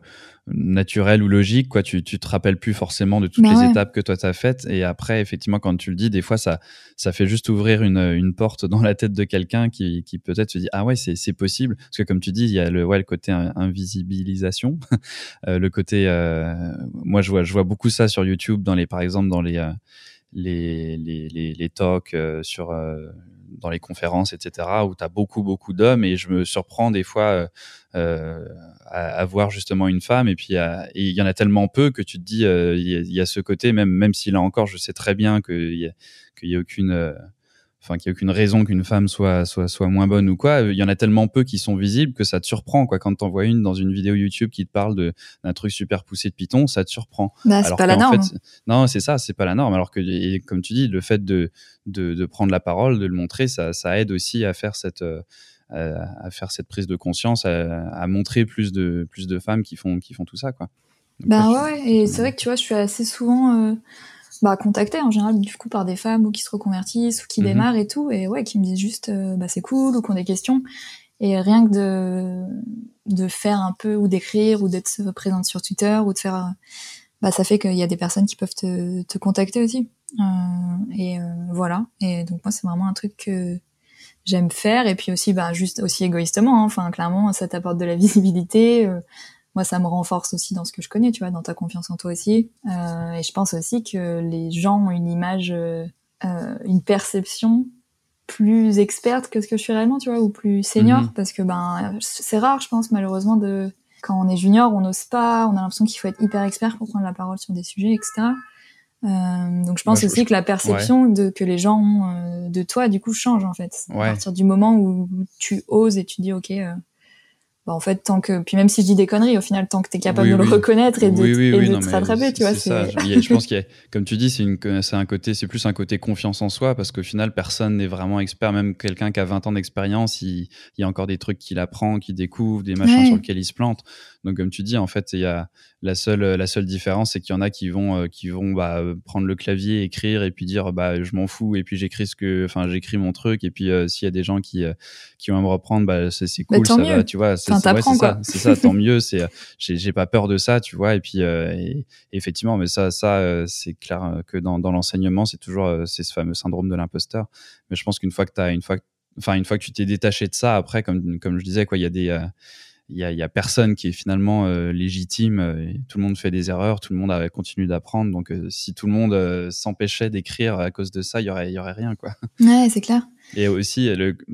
Speaker 1: naturel ou logique quoi tu tu te rappelles plus forcément de toutes
Speaker 2: Bah
Speaker 1: les
Speaker 2: ouais.
Speaker 1: étapes que toi t'as faites et après effectivement quand tu le dis des fois ça ça fait juste ouvrir une une porte dans la tête de quelqu'un qui qui peut-être se dit ah ouais c'est c'est possible parce que comme tu dis il y a le ouais le côté in- invisibilisation Euh, le côté euh, moi je vois je vois beaucoup ça sur YouTube dans les par exemple dans les euh, les, les, les, les talks euh, sur euh, dans les conférences, etc., où tu as beaucoup, beaucoup d'hommes et je me surprends des fois euh, euh, à, à voir justement une femme et puis et il y en a tellement peu que tu te dis euh, il y, a- a ce côté même même si là encore je sais très bien qu'il y a qu'il y a aucune euh, enfin qu'il y a aucune raison qu'une femme soit soit soit moins bonne ou quoi il y en a tellement peu qui sont visibles que ça te surprend quoi quand t'en vois une dans une vidéo YouTube qui te parle de d'un truc super poussé de Python ça te surprend
Speaker 2: Bah, c'est pas la norme.
Speaker 1: fait, non, c'est ça, c'est pas la norme. Alors que, et comme tu dis, le fait de, de, de prendre la parole, de le montrer, ça, ça aide aussi à faire cette, euh, à faire cette prise de conscience, à, à montrer plus de, plus de femmes qui font, qui font tout ça, quoi. Donc,
Speaker 2: Bah
Speaker 1: ouais,
Speaker 2: et c'est vrai que tu vois, je suis assez souvent euh, bah, contactée en général du coup par des femmes ou qui se reconvertissent ou qui
Speaker 1: Mhm.
Speaker 2: démarrent et tout, et ouais, qui me disent juste euh, bah c'est cool ou qui ont des questions. Et rien que de, de faire un peu ou d'écrire ou d'être présente sur Twitter ou de faire, bah ça fait qu'il y a des personnes qui peuvent te, te contacter aussi. Euh, et euh, voilà. Et donc moi c'est vraiment un truc que j'aime faire et puis aussi bah juste aussi égoïstement. hein. Enfin clairement ça t'apporte de la visibilité. euh, moi, ça me renforce aussi dans ce que je connais, tu vois, dans ta confiance en toi aussi. Euh, et je pense aussi que les gens ont une image, euh, euh, une perception plus experte que ce que je suis réellement, tu vois, ou plus senior,
Speaker 1: Mhm.
Speaker 2: parce que ben c'est rare, je pense, malheureusement, de quand on est junior, on n'ose pas, on a l'impression qu'il faut être hyper expert pour prendre la parole sur des sujets, etc. Euh, donc je pense aussi
Speaker 1: je-
Speaker 2: que la perception de que les gens ont euh, de toi, du coup, change en fait.
Speaker 1: Ouais.
Speaker 2: À partir du moment où tu oses et tu dis, ok. euh, bah, en fait, tant que, puis même si je dis des conneries, au final, tant que t'es capable
Speaker 1: Oui,
Speaker 2: de
Speaker 1: oui.
Speaker 2: le reconnaître et de,
Speaker 1: oui,
Speaker 2: et de
Speaker 1: non,
Speaker 2: te
Speaker 1: mais
Speaker 2: rattraper, tu vois,
Speaker 1: c'est ça. Je pense qu'il y a, comme tu dis, c'est une, c'est un côté, c'est plus un côté confiance en soi parce qu'au final, personne n'est vraiment expert. Même quelqu'un qui a 20 ans d'expérience, il, il y a encore des trucs qu'il apprend, qu'il découvre, des machins
Speaker 2: Ouais.
Speaker 1: sur lesquels il se plante. Donc, comme tu dis, en fait, il y a la seule, la seule différence, c'est qu'il y en a qui vont, euh, qui vont bah, euh, prendre le clavier, écrire et puis dire, bah, je m'en fous et puis j'écris ce que, enfin, j'écris mon truc et puis euh, s'il y a des gens qui, euh, qui vont me reprendre, bah, c'est c'est
Speaker 2: Bah,
Speaker 1: cool, ça
Speaker 2: mieux.
Speaker 1: va, tu vois. c'est-
Speaker 2: Enfin,
Speaker 1: c'est- ouais, c'est ça,
Speaker 2: quoi.
Speaker 1: c'est ça, tant mieux. C'est, euh, j'ai pas peur de ça, tu vois. Et puis, euh, et- effectivement, mais ça, ça, euh, c'est clair euh, que dans, dans l'enseignement, c'est toujours, euh, c'est ce fameux syndrome de l'imposteur. Mais je pense qu'une fois que t'as, une fois, que- enfin, une fois que tu t'es détaché de ça, après, comme, comme je disais, quoi, il y a des, euh, il y a, y a personne qui est finalement euh, légitime. euh, et tout le monde fait des erreurs, tout le monde a, continue d'apprendre. Donc, euh, si tout le monde s'empêchait d'écrire à cause de ça, il y aurait, y aurait rien, quoi.
Speaker 2: ouais, c'est clair.
Speaker 1: Et aussi,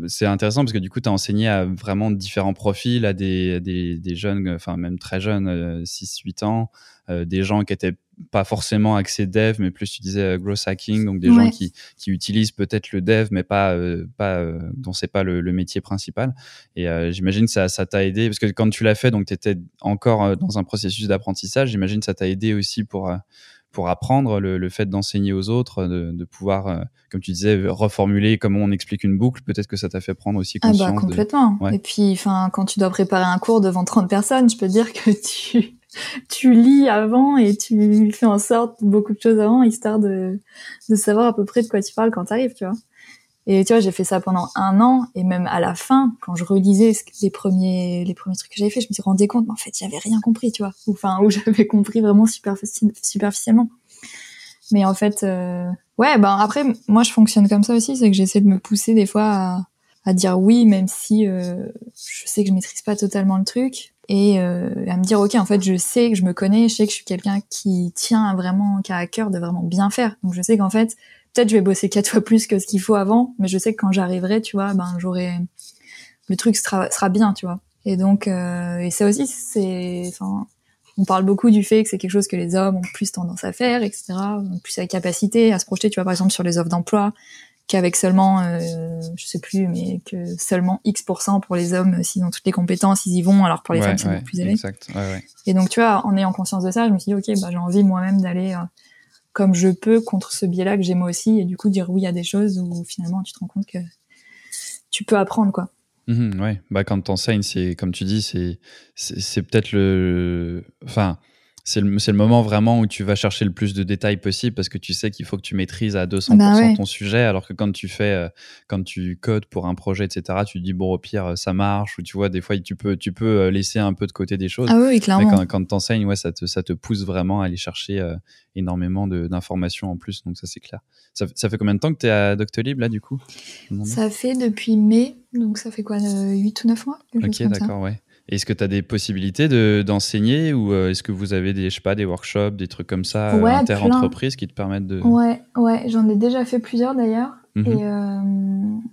Speaker 1: c'est intéressant parce que du coup, tu as enseigné à vraiment différents profils, à des, des, des jeunes, enfin même très jeunes, euh, 6-8 ans, des gens qui étaient pas forcément axés dev, mais plus tu disais euh, growth hacking, donc des
Speaker 2: Ouais.
Speaker 1: gens qui, qui utilisent peut-être le dev, mais pas, euh, pas euh, dont c'est pas le, le métier principal. Et euh, j'imagine que ça ça t'a aidé parce que quand tu l'as fait, donc tu étais encore dans un processus d'apprentissage. J'imagine que ça t'a aidé aussi pour pour apprendre le, le fait d'enseigner aux autres, de, de pouvoir, comme tu disais, reformuler comment on explique une boucle. Peut-être que ça t'a fait prendre aussi
Speaker 2: Ah
Speaker 1: conscience.
Speaker 2: bah
Speaker 1: de-
Speaker 2: complètement.
Speaker 1: Ouais.
Speaker 2: Et puis, enfin, quand tu dois préparer un cours devant 30 personnes, je peux dire que tu, tu lis avant et tu fais en sorte beaucoup de choses avant, histoire de, de savoir à peu près de quoi tu parles quand t'arrives, tu vois. Et tu vois, j'ai fait ça pendant un an, et même à la fin, quand je relisais les premiers, les premiers trucs que j'avais fait, je me suis rendu compte, mais en fait, j'avais rien compris, tu vois. Ou enfin, où j'avais compris vraiment superfici- superficiellement. Mais en fait, euh, ouais, ben après, moi, je fonctionne comme ça aussi, c'est que j'essaie de me pousser des fois à, à dire oui, même si euh, je sais que je maîtrise pas totalement le truc, et euh, à me dire ok, en fait, je sais que je me connais, je sais que je suis quelqu'un qui tient vraiment, qui a à cœur de vraiment bien faire. Donc je sais qu'en fait, peut-être je vais bosser quatre fois plus que ce qu'il faut avant, mais je sais que quand j'arriverai, tu vois, ben j'aurai le truc sera, sera bien, tu vois. Et donc, euh, et ça aussi, c'est, enfin, on parle beaucoup du fait que c'est quelque chose que les hommes ont plus tendance à faire, etc. Plus la capacité à se projeter, tu vois, par exemple sur les offres d'emploi, qu'avec seulement, euh, je sais plus, mais que seulement X% pour les hommes, euh, s'ils ont toutes les compétences, ils y vont, alors pour les
Speaker 1: Ouais,
Speaker 2: femmes, c'est
Speaker 1: ouais,
Speaker 2: beaucoup plus élevé.
Speaker 1: Ouais.
Speaker 2: Et donc, tu vois, en ayant conscience de ça, je me suis dit, ok, bah, j'ai envie moi-même d'aller euh, comme je peux contre ce biais-là que j'ai moi aussi, et du coup dire oui à des choses où finalement tu te rends compte que tu peux apprendre, quoi.
Speaker 1: Mhm, ouais, bah quand t'enseignes, c'est comme tu dis, c'est c'est c'est peut-être le, enfin, c'est le, le, moment vraiment où tu vas chercher le plus de détails possible parce que tu sais qu'il faut que tu maîtrises à 200% bah ton sujet, alors que quand tu fais, euh, quand tu codes pour un projet, etc., tu dis bon au pire ça marche ou tu vois des fois tu peux, tu peux euh, laisser un peu de côté des choses.
Speaker 2: Ah oui, clairement.
Speaker 1: Mais quand, quand tu enseignes, ouais, ça te, ça te pousse vraiment à aller chercher euh, énormément d'informations en plus, donc ça c'est clair. Ça, ça, fait combien de temps que tu es à Doctolib là du coup
Speaker 2: Ça fait depuis mai, donc ça fait quoi, 8 ou 9 mois
Speaker 1: Ok, d'accord, ouais. Est-ce que tu as des possibilités d'enseigner ou euh, est-ce que vous avez des, je sais pas, des workshops, des trucs comme ça,
Speaker 2: ouais,
Speaker 1: inter-entreprises qui te permettent de...
Speaker 2: Ouais, ouais j'en ai déjà fait plusieurs d'ailleurs. Mhm. Et euh,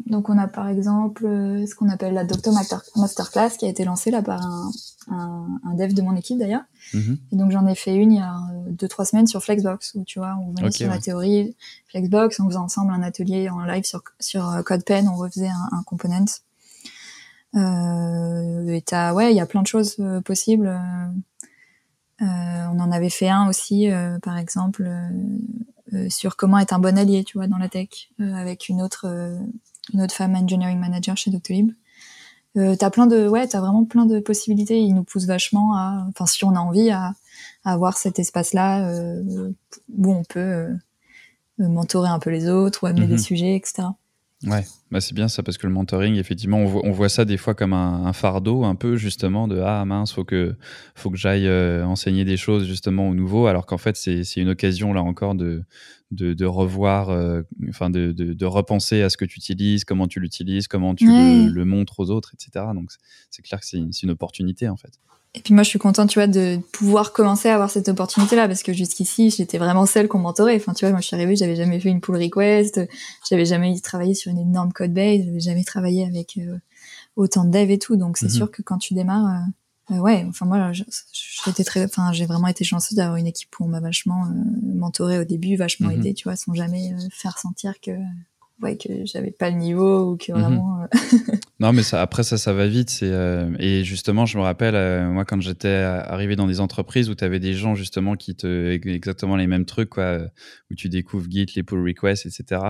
Speaker 2: donc on a par exemple euh, ce qu'on appelle la Doctor Masterclass qui a été lancée là par un, un, un dev de mon équipe d'ailleurs. Mhm. Et donc j'en ai fait une il y a deux trois semaines sur Flexbox où tu vois on venait sur la théorie Flexbox, on faisait ensemble un atelier en live sur sur CodePen, on refaisait un, un component et t'as, ouais, il y a plein de choses euh, possibles. Euh, on en avait fait un aussi, par exemple, sur comment être un bon allié, tu vois, dans la tech, avec une autre, une autre femme engineering manager chez Doctolib. Euh, t'as plein de ouais t'as vraiment plein de possibilités il nous pousse vachement à enfin si on a envie à, à avoir cet espace là euh, où on peut euh, mentorer un peu les autres ou amener des mhm. sujets etc
Speaker 1: Ouais, bah c'est bien ça parce que le mentoring, effectivement, on voit, ça des fois comme un, fardeau, un peu justement de ah mince, faut que faut que j'aille euh, enseigner des choses justement au nouveau, alors qu'en fait c'est une occasion là encore de de, revoir, euh, enfin de, de, repenser à ce que tu utilises, comment tu l'utilises, comment tu le, le, montres aux autres, etc. Donc c'est clair que c'est une, une opportunité en fait.
Speaker 2: Et puis moi, je suis contente, tu vois, de pouvoir commencer à avoir cette opportunité-là, parce que jusqu'ici, j'étais vraiment celle qu'on mentorait. Enfin, tu vois, moi, je suis arrivée, j'avais jamais fait une pull request, j'avais jamais travaillé sur une énorme code base, j'avais jamais travaillé avec euh, autant de dev et tout. Donc, c'est mhm. sûr que quand tu démarres, euh, euh, ouais, enfin, moi, j'étais très, enfin, j'ai vraiment été chanceuse d'avoir une équipe où on m'a vachement mentoré au début, vachement mhm. aidé, tu vois, sans jamais faire sentir que ouais, que j'avais pas le niveau ou que mhm. vraiment. Euh,
Speaker 1: non, mais ça, après, ça, ça va vite. C'est, euh, et justement, je me rappelle, euh, moi, quand j'étais arrivé dans des entreprises où tu avais des gens, justement, qui te. exactement les mêmes trucs, quoi, où tu découvres Git, les pull requests, etc.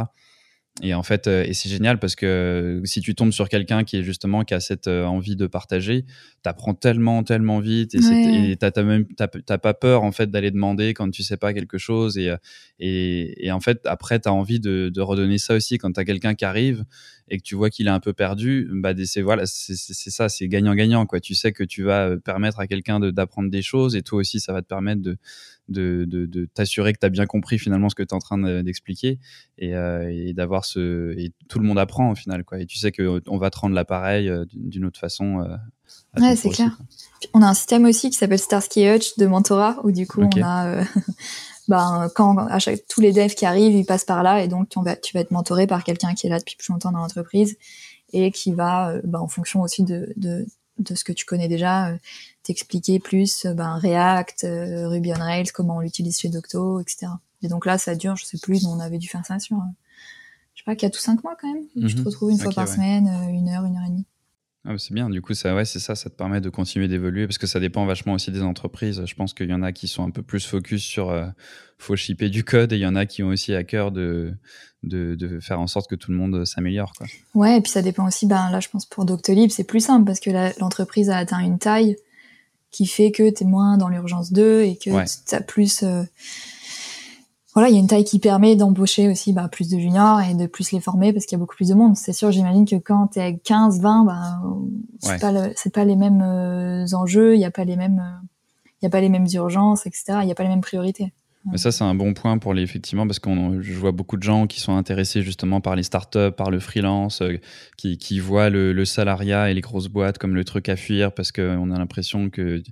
Speaker 1: Et en fait, euh, et c'est génial parce que si tu tombes sur quelqu'un qui est justement qui a cette euh, envie de partager, t'apprends tellement, tellement vite et t'as même t'as pas peur en fait d'aller demander quand tu sais pas quelque chose. Et euh, et, et en fait après t'as envie de, de redonner ça aussi. Quand t'as quelqu'un qui arrive et que tu vois qu'il est un peu perdu, bah c'est voilà c'est ça, c'est gagnant-gagnant quoi. Tu sais que tu vas permettre à quelqu'un d'apprendre des choses et toi aussi ça va te permettre de de, de, t'assurer que tu as bien compris finalement ce que tu es en train d'expliquer et, euh, et d'avoir ce et tout le monde apprend au final quoi. Et tu sais que on va te rendre l'appareil euh, d'une autre façon euh,
Speaker 2: ouais c'est clair. on a un système aussi qui s'appelle Starsky Hutch de mentorat où du coup on a ben, quand à chaque, tous les devs qui arrivent ils passent par là et donc tu vas, tu vas être mentoré par quelqu'un qui est là depuis plus longtemps dans l'entreprise et qui va ben, en fonction aussi de, de, de ce que tu connais déjà t'expliquer plus euh, ben, React, euh, Ruby on Rails, comment on l'utilise chez Docto, etc. Et donc là, ça dure, je sais plus, on avait dû faire ça sur, euh, je sais pas, 4 ou 5 mois quand même. Te mhm. retrouve une fois par semaine, une heure, une heure et demie.
Speaker 1: Ah, c'est bien, du coup, ça, ouais, c'est ça, ça te permet de continuer d'évoluer parce que ça dépend vachement aussi des entreprises. Je pense qu'il y en a qui sont un peu plus focus sur faut shipper du code et il y en a qui ont aussi à cœur de, de, de faire en sorte que tout le monde s'améliore. Quoi.
Speaker 2: Ouais, et puis ça dépend aussi, ben, là, je pense pour Doctolib, c'est plus simple parce que l'entreprise a atteint une taille qui fait que tu es moins dans l'urgence 2 et que tu as plus euh, voilà, il y a une taille qui permet d'embaucher aussi bah, plus de juniors et de plus les former parce qu'il y a beaucoup plus de monde. C'est sûr, j'imagine que quand tu es 15, 20, bah, c'est pas, pas les mêmes euh, enjeux, il n'y a pas les mêmes, il y a pas les mêmes urgences, etc. Il n'y a pas les mêmes priorités.
Speaker 1: Mais ça, c'est un bon point pour les, effectivement, parce que je vois beaucoup de gens qui sont intéressés justement par les startups, par le freelance, euh, qui, qui, voient le, le, salariat et les grosses boîtes comme le truc à fuir parce qu'on a l'impression que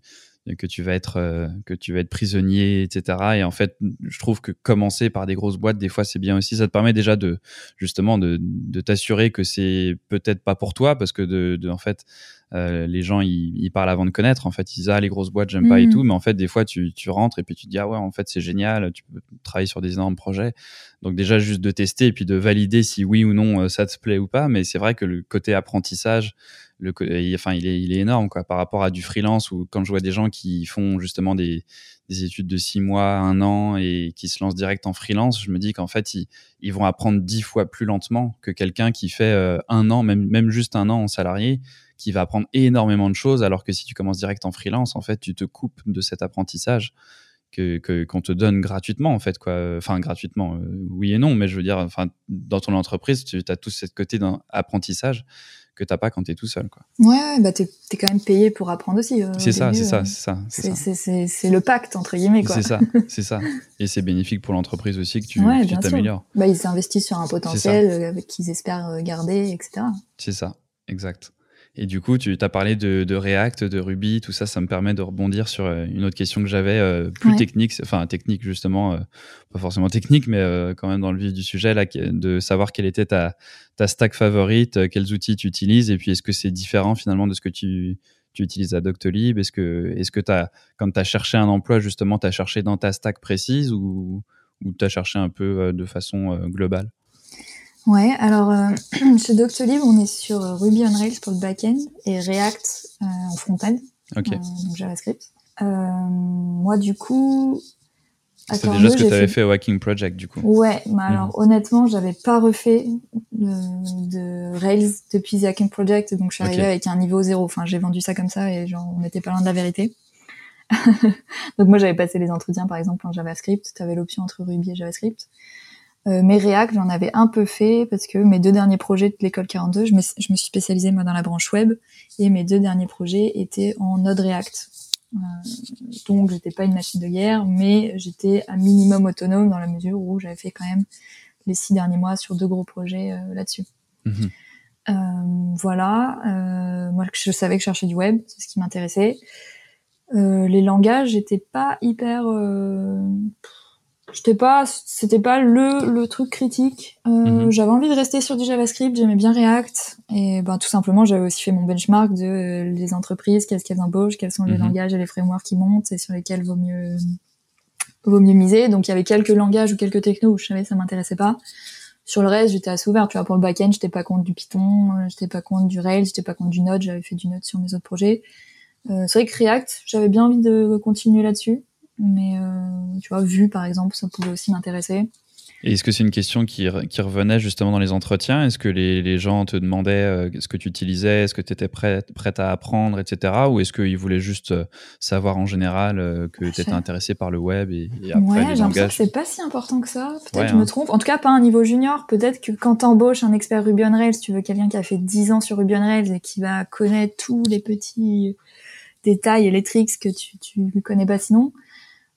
Speaker 1: que tu vas être euh, que tu vas être prisonnier etc et en fait je trouve que commencer par des grosses boîtes des fois c'est bien aussi. Ça te permet déjà de justement de, de t'assurer que c'est peut-être pas pour toi parce que de, de en fait euh, les gens ils, ils, parlent avant de connaître. En fait ils disent ah les grosses boîtes j'aime pas et mmh. tout. Mais en fait des fois tu, tu rentres et puis tu te dis ah ouais en fait c'est génial tu peux travailler sur des énormes projets. Donc déjà juste de tester et puis de valider si oui ou non euh, ça te plaît ou pas. Mais c'est vrai que le côté apprentissage le, enfin, il est, il est énorme quoi, par rapport à du freelance ou quand je vois des gens qui font justement des, des études de six mois, un an et qui se lancent direct en freelance, je me dis qu'en fait, ils, ils, vont apprendre dix fois plus lentement que quelqu'un qui fait euh, un an, même, même juste un an en salarié, qui va apprendre énormément de choses, alors que si tu commences direct en freelance, en fait, tu te coupes de cet apprentissage que qu'on te donne gratuitement en fait quoi. Enfin gratuitement euh, oui et non mais je veux dire enfin dans ton entreprise tu as tout ce côté d'apprentissage que t'as pas quand tu es tout seul quoi.
Speaker 2: Ouais, bah t'es es quand même payé pour apprendre aussi
Speaker 1: euh, c'est ça c'est ça c'est
Speaker 2: ça c'est le pacte entre guillemets
Speaker 1: c'est ça c'est ça. Et c'est bénéfique pour l'entreprise aussi que tu t'améliores.
Speaker 2: Bah ils investissent sur un potentiel euh, qu'ils espèrent garder etc
Speaker 1: c'est ça exact et du coup, tu as parlé de, React, de Ruby, tout ça, ça me permet de rebondir sur euh, une autre question que j'avais, euh, plus technique, enfin technique justement, euh, pas forcément technique, mais quand même dans le vif du sujet, là, de savoir quelle était ta, ta stack favorite, quels outils tu utilises, et puis est-ce que c'est différent finalement de ce que tu, tu utilises à Doctolib? Est-ce que, est-ce que as, quand tu as cherché un emploi, justement, tu as cherché dans ta stack précise ou, ou tu as cherché un peu de façon globale?
Speaker 2: Ouais, alors euh, chez Doctolib, on est sur euh, Ruby on Rails pour le back-end et React euh, en front-end,
Speaker 1: donc
Speaker 2: JavaScript. moi, du coup,
Speaker 1: c'est déjà ce que tu avais fait au Hacking Project, du coup.
Speaker 2: Ouais, mais alors mhm. honnêtement, j'avais pas refait de, de, Rails depuis The Hacking Project, donc je suis arrivée avec un niveau zéro. Enfin, j'ai vendu ça comme ça et genre, on n'était pas loin de la vérité. donc moi, j'avais passé les entretiens, par exemple, en JavaScript. Tu avais l'option entre Ruby et JavaScript. Euh, mes React, j'en avais un peu fait parce que mes deux derniers projets de l'école 42, je me, je me suis spécialisée moi dans la branche web et mes deux derniers projets étaient en Node React. Euh, donc j'étais pas une machine de guerre, mais j'étais un minimum autonome dans la mesure où j'avais fait quand même les six derniers mois sur deux gros projets euh, là-dessus. Mhm. Euh, voilà, euh, moi je savais que je cherchais du web, c'est ce qui m'intéressait. les langages, j'étais pas hyper j'étais pas c'était pas le le truc critique. Euh, mhm. j'avais envie de rester sur du JavaScript j'aimais bien React. Et ben tout simplement j'avais aussi fait mon benchmark de euh, les entreprises qu'est-ce qu'elles embauchent quels sont les mhm. langages et les frameworks qui montent et sur lesquels vaut mieux vaut mieux miser. Donc il y avait quelques langages ou quelques technos où je savais ça m'intéressait pas. Sur le reste j'étais assez ouvert tu vois pour le backend j'étais pas contre du Python euh, j'étais pas contre du Rails j'étais pas contre du Node j'avais fait du Node sur mes autres projets. Euh, c'est vrai que React j'avais bien envie de continuer là-dessus mais euh, tu vois, vu par exemple, ça pouvait aussi m'intéresser.
Speaker 1: Et est-ce que c'est une question qui, qui, revenait justement dans les entretiens? Est-ce que les, les, gens te demandaient euh, ce que tu utilisais, est-ce que tu étais prête, prête à apprendre, etc. Ou est-ce qu'ils voulaient juste euh, savoir en général que tu étais intéressé par le web et, après
Speaker 2: ouais, j'ai l'impression que c'est pas si important que ça. Peut-être que je me hein. trompe. En tout cas, pas à un niveau junior. Peut-être que quand t'embauches un expert Ruby on Rails, tu veux quelqu'un qui a fait 10 ans sur Ruby on Rails et qui va connaître tous les petits détails et les tricks que tu, tu connais pas sinon.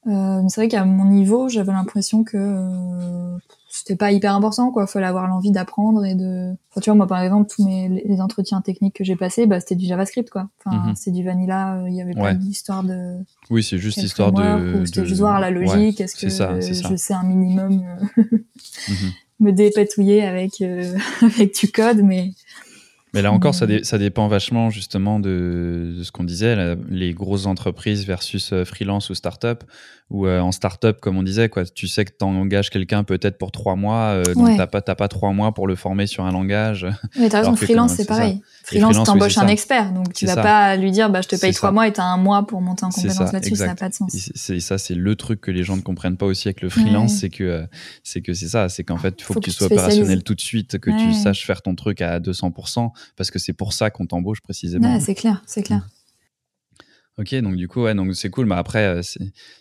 Speaker 2: Euh, c'est vrai qu'à mon niveau, j'avais l'impression que euh, c'était pas hyper important, quoi. Fallait avoir l'envie d'apprendre et de. Enfin, tu vois, moi, par exemple, tous mes les entretiens techniques que j'ai passés, bah, c'était du JavaScript, quoi. Enfin, mhm. c'est du vanilla. Euh, il y avait pas d'histoire de.
Speaker 1: Oui, c'est juste histoire de.
Speaker 2: C'était juste voir la logique. Est-ce que je sais un minimum mhm. me dépatouiller avec avec du code, mais
Speaker 1: mais là encore, ça, ça dépend vachement justement de, de ce qu'on disait, les grosses entreprises versus euh, freelance ou start-up. Ou euh, en start-up, comme on disait, quoi, tu sais que tu engages quelqu'un peut-être pour trois mois, euh, donc t'as pas, pas trois mois pour le former sur un langage.
Speaker 2: Mais t'as raison, freelance, c'est pareil. Freelance, t'embauches un expert, donc tu vas pas lui dire, bah, je te paye trois mois et t'as un mois pour monter en compétence là-dessus, ça n'a pas de sens.
Speaker 1: C'est ça, c'est le truc que les gens ne comprennent pas aussi avec le freelance, c'est que c'est que c'est ça, c'est qu'en fait, il faut, que, tu sois opérationnel tout de suite, que tu saches faire ton truc à 200%, parce que c'est pour ça qu'on t'embauche précisément.
Speaker 2: c'est clair, c'est clair.
Speaker 1: Ok, donc du coup, ouais, donc c'est cool. Mais après, euh,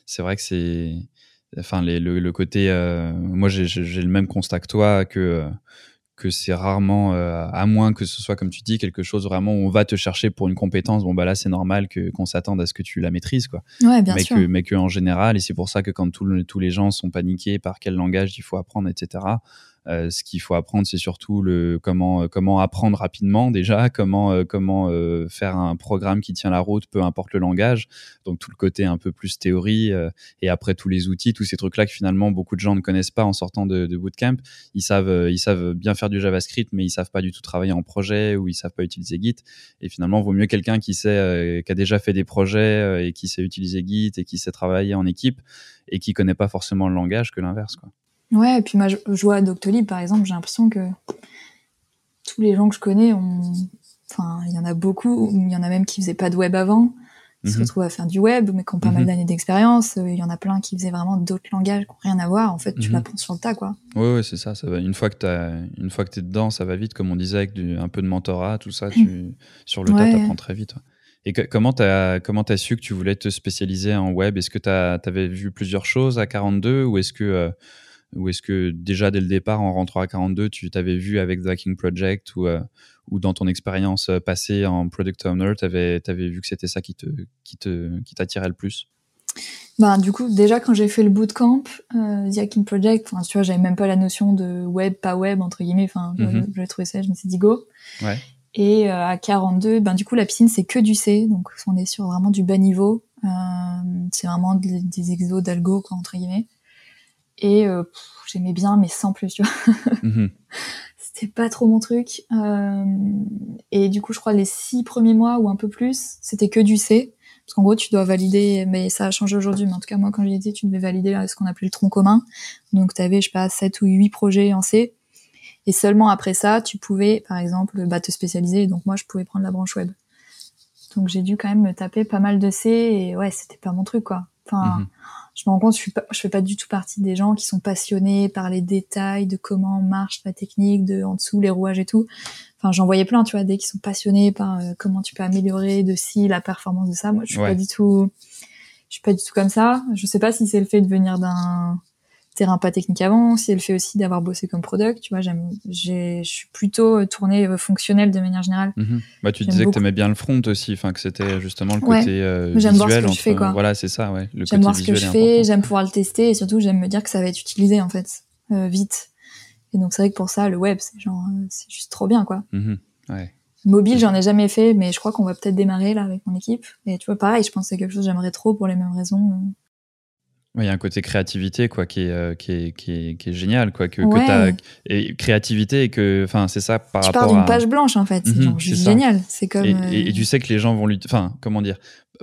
Speaker 1: c'est vrai que c'est, enfin, le, le, côté, euh, moi, j'ai le même constat que toi que euh, que c'est rarement, à moins que ce soit comme tu dis quelque chose vraiment où on va te chercher pour une compétence. Bon bah là, c'est normal que qu'on s'attende à ce que tu la maîtrises, quoi.
Speaker 2: Ouais, bien
Speaker 1: mais
Speaker 2: sûr.
Speaker 1: Que, mais que en général, et c'est pour ça que quand tous les gens sont paniqués par quel langage il faut apprendre, etc. Euh, ce qu'il faut apprendre, c'est surtout le comment euh, comment apprendre rapidement déjà, comment euh, comment faire un programme qui tient la route, peu importe le langage. Donc tout le côté un peu plus théorie et après tous les outils, tous ces trucs-là que finalement beaucoup de gens ne connaissent pas en sortant de, de bootcamp. Ils savent ils savent bien faire du JavaScript, mais ils savent pas du tout travailler en projet ou ils savent pas utiliser Git. Et finalement, vaut mieux quelqu'un qui sait qui a déjà fait des projets et qui sait utiliser Git et qui sait travailler en équipe et qui connaît pas forcément le langage que l'inverse quoi.
Speaker 2: Ouais, et puis moi, je, vois à Doctolib, par exemple, j'ai l'impression que tous les gens que je connais ont. Enfin, il y en a beaucoup, il y en a même qui faisaient pas de web avant, qui se
Speaker 1: Mhm.
Speaker 2: retrouvent à faire du web, mais qui ont pas mal
Speaker 1: Mhm.
Speaker 2: d'années d'expérience. Euh, Il y en a plein qui faisaient vraiment d'autres langages qui n'ont rien à voir. En fait, tu l'apprends sur le tas, quoi.
Speaker 1: Ouais, ouais, c'est ça. ça va. Une fois que que t'es dedans, ça va vite, comme on disait, avec du- un peu de mentorat, tout ça. Tu, sur le tas,
Speaker 2: Ouais.
Speaker 1: t'apprends très vite. ouais. Et que- comment t'as, comment t'as su que tu voulais te spécialiser en web? Est-ce que t'as, t'avais vu plusieurs choses à 42 ou est-ce que, euh, ou est-ce que déjà dès le départ, en rentrant à 42, tu t'avais vu avec The Hacking Project ou, euh, ou dans ton expérience euh, passée en product owner, t'avais, t'avais vu que c'était ça qui te, qui te, qui t'attirait le plus?
Speaker 2: Ben, du coup, déjà, quand j'ai fait le bootcamp, euh, The Hacking Project, enfin, tu vois, j'avais même pas la notion de web, pas web, entre guillemets. Enfin, je-
Speaker 1: Mhm.
Speaker 2: j'ai trouvé ça, je me suis dit go.
Speaker 1: Ouais.
Speaker 2: Et euh, à 42, ben, du coup, la piscine, c'est que du C. Donc, on est sur vraiment du bas niveau. Euh, c'est vraiment des, des exos d'algo, quoi, entre guillemets. Et euh, j'aimais bien, mais sans plus, tu vois.
Speaker 1: Mhm.
Speaker 2: C'était pas trop mon truc. Euh, et du coup, je crois les six premiers mois ou un peu plus, c'était que du C. Parce qu'en gros, tu dois valider, mais ça a changé aujourd'hui, mais en tout cas, moi, quand j'y étais, tu devais valider euh, ce qu'on appelait le tronc commun. Donc, tu avais, je sais pas, 7 ou 8 projets en C. Et seulement après ça, tu pouvais, par exemple, bah, te spécialiser. Donc, moi, je pouvais prendre la branche web. Donc, j'ai dû quand même me taper pas mal de C. Et ouais, c'était pas mon truc, quoi. Enfin,
Speaker 1: Mhm.
Speaker 2: je me rends compte, je, suis pas, je fais pas du tout partie des gens qui sont passionnés par les détails de comment marche la technique, de en dessous les rouages et tout. Enfin, j'en voyais plein, tu vois, des qui sont passionnés par euh, comment tu peux améliorer de ci la performance de ça. Moi, je suis
Speaker 1: Ouais.
Speaker 2: pas du tout, je suis pas du tout comme ça. Je sais pas si c'est le fait de venir d'un terrain pas technique avant, si c'est le fait aussi d'avoir bossé comme product. Tu vois, j'aime, j'ai, je suis plutôt tournée euh, fonctionnelle de manière générale.
Speaker 1: Mhm. Bah, tu disais que tu aimais bien le front aussi, enfin que c'était justement le
Speaker 2: Ouais.
Speaker 1: côté euh,
Speaker 2: J'aime voir ce
Speaker 1: visuel
Speaker 2: que je fais, quoi.
Speaker 1: Voilà, c'est ça, ouais. Le
Speaker 2: J'aime voir ce que
Speaker 1: visuel
Speaker 2: je fais, j'aime pouvoir le tester et surtout j'aime me dire que ça va être utilisé en fait euh, vite. Et donc c'est vrai que pour ça le web c'est genre euh, c'est juste trop bien quoi.
Speaker 1: Mhm. Ouais.
Speaker 2: Mobile j'en ai jamais fait mais je crois qu'on va peut-être démarrer là avec mon équipe. Et tu vois pareil je pense que c'est quelque chose que j'aimerais trop pour les mêmes raisons.
Speaker 1: Il y a un côté créativité quoi qui est, euh, qui est, qui est, qui est génial quoi que, et créativité et que enfin c'est ça par
Speaker 2: tu pars
Speaker 1: rapport
Speaker 2: d'une
Speaker 1: à
Speaker 2: page blanche en fait, c'est
Speaker 1: Mhm,
Speaker 2: génial. C'est comme
Speaker 1: et,
Speaker 2: euh,
Speaker 1: et- et tu sais que les gens vont l'utiliser enfin comment dire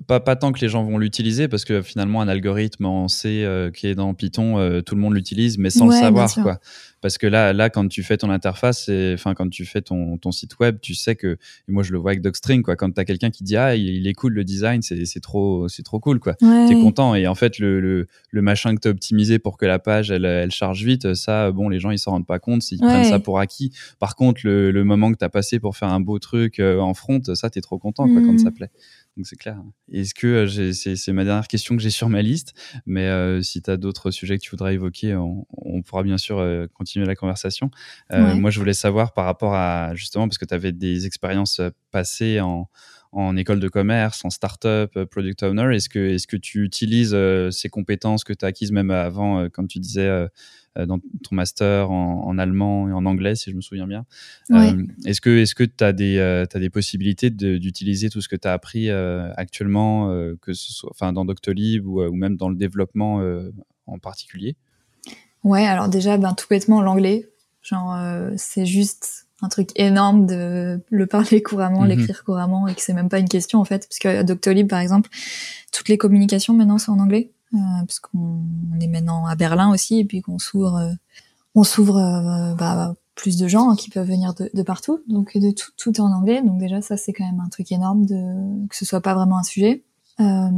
Speaker 1: pas, pas tant que les gens vont l'utiliser parce que finalement un algorithme en C euh, qui est dans Python euh, tout le monde l'utilise mais sans
Speaker 2: Ouais,
Speaker 1: le savoir quoi. Parce que là là quand tu fais ton interface et enfin quand tu fais ton, ton site web tu sais que et moi je le vois avec Docstring quoi. Quand t'as quelqu'un qui dit ah il, il est cool le design c'est trop c'est trop cool quoi.
Speaker 2: Ouais.
Speaker 1: t'es content. Et en fait le, le, le machin que t'as optimisé pour que la page elle, elle charge vite ça bon les gens ils s'en rendent pas compte ils
Speaker 2: Ouais.
Speaker 1: prennent ça pour acquis. Par contre le, le moment que t'as passé pour faire un beau truc euh, en front ça t'es trop content quoi quand ça plaît donc c'est clair est-ce que euh, c'est ma dernière question que j'ai sur ma liste mais euh, si t'as d'autres sujets que tu voudrais évoquer on, on pourra bien sûr euh, continuer la conversation Euh,
Speaker 2: Ouais.
Speaker 1: moi je voulais savoir par rapport à justement parce que t'avais des expériences passées en en école de commerce, en start-up, euh, product owner, est-ce que, est-ce que tu utilises euh, ces compétences que tu as acquises même avant, euh, comme tu disais, euh, dans ton master en, en allemand et en anglais, si je me souviens bien
Speaker 2: Ouais.
Speaker 1: Est-ce que est-ce que tu as, des t'as des possibilités d'utiliser tout ce que tu as appris actuellement, que ce soit enfin, dans Doctolib ou, ou même dans le développement en particulier?
Speaker 2: Ouais, alors déjà, ben, tout bêtement, l'anglais. Genre, c'est juste un truc énorme de le parler couramment,
Speaker 1: Mhm.
Speaker 2: l'écrire couramment, et que c'est même pas une question, en fait. Parce que à Doctolib, par exemple, toutes les communications maintenant sont en anglais. Euh, parce qu'on on est maintenant à Berlin aussi, et puis qu'on s'ouvre, euh, on s'ouvre euh, bah, plus de gens qui peuvent venir de, de partout. Donc, de tout, tout est en anglais. Donc, déjà, ça, c'est quand même un truc énorme de, que ce soit pas vraiment un sujet. Euh,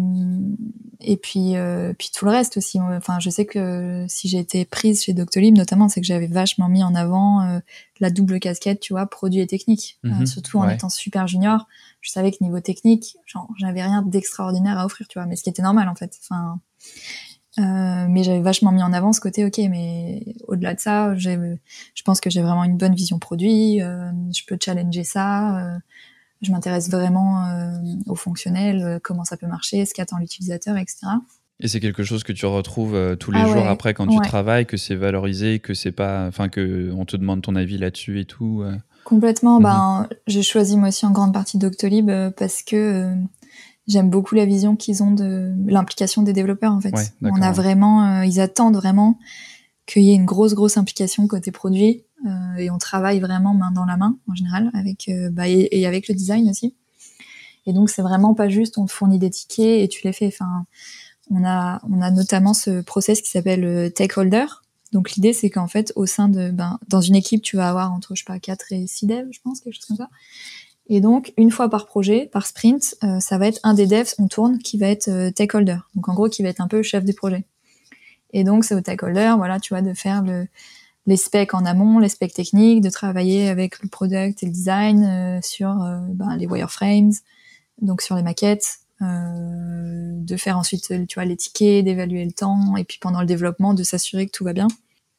Speaker 2: et puis, euh, puis tout le reste aussi. Enfin, je sais que si j'ai été prise chez Doctolib, notamment, c'est que j'avais vachement mis en avant euh, la double casquette, tu vois, produit et technique.
Speaker 1: Mhm,
Speaker 2: surtout en
Speaker 1: ouais.
Speaker 2: étant super junior, je savais que niveau technique, genre, j'avais rien d'extraordinaire à offrir, tu vois, mais ce qui était normal en fait. Enfin, euh, mais j'avais vachement mis en avant ce côté, ok, mais au-delà de ça, je pense que j'ai vraiment une bonne vision produit. euh, je peux challenger ça. euh, je m'intéresse vraiment euh, au fonctionnel, euh, comment ça peut marcher, ce qu'attend l'utilisateur, etc.
Speaker 1: Et c'est quelque chose que tu retrouves euh, tous les
Speaker 2: Ah
Speaker 1: jours
Speaker 2: ouais,
Speaker 1: après quand tu travailles, que c'est valorisé, que c'est pas, enfin que on te demande ton avis là-dessus et tout.
Speaker 2: Complètement.
Speaker 1: Mhm.
Speaker 2: Ben, j'ai choisi moi aussi en grande partie Doctolib parce que euh, j'aime beaucoup la vision qu'ils ont de l'implication des développeurs en fait.
Speaker 1: Ouais,
Speaker 2: On a vraiment, euh, ils attendent vraiment qu'il y ait une grosse grosse implication côté produit et on travaille vraiment main dans la main en général avec euh, bah, et, avec le design aussi. Et donc c'est vraiment pas juste on te fournit des tickets et tu les fais. Enfin, on a on a notamment ce process qui s'appelle euh, Stakeholder. Donc l'idée c'est qu'en fait au sein de ben dans une équipe tu vas avoir entre je sais pas 4 et 6 devs je pense quelque chose comme ça. Et donc, une fois par projet, par sprint, euh, ça va être un des devs, on tourne, qui va être euh, stakeholder. Donc, en gros, qui va être un peu chef du projet. Et donc, c'est au stakeholder, voilà, tu vois, de faire le, les specs en amont, les specs techniques, de travailler avec le product et le design euh, sur ben, les wireframes, donc sur les maquettes, de faire ensuite, tu vois, les tickets, d'évaluer le temps, et puis pendant le développement, de s'assurer que tout va bien.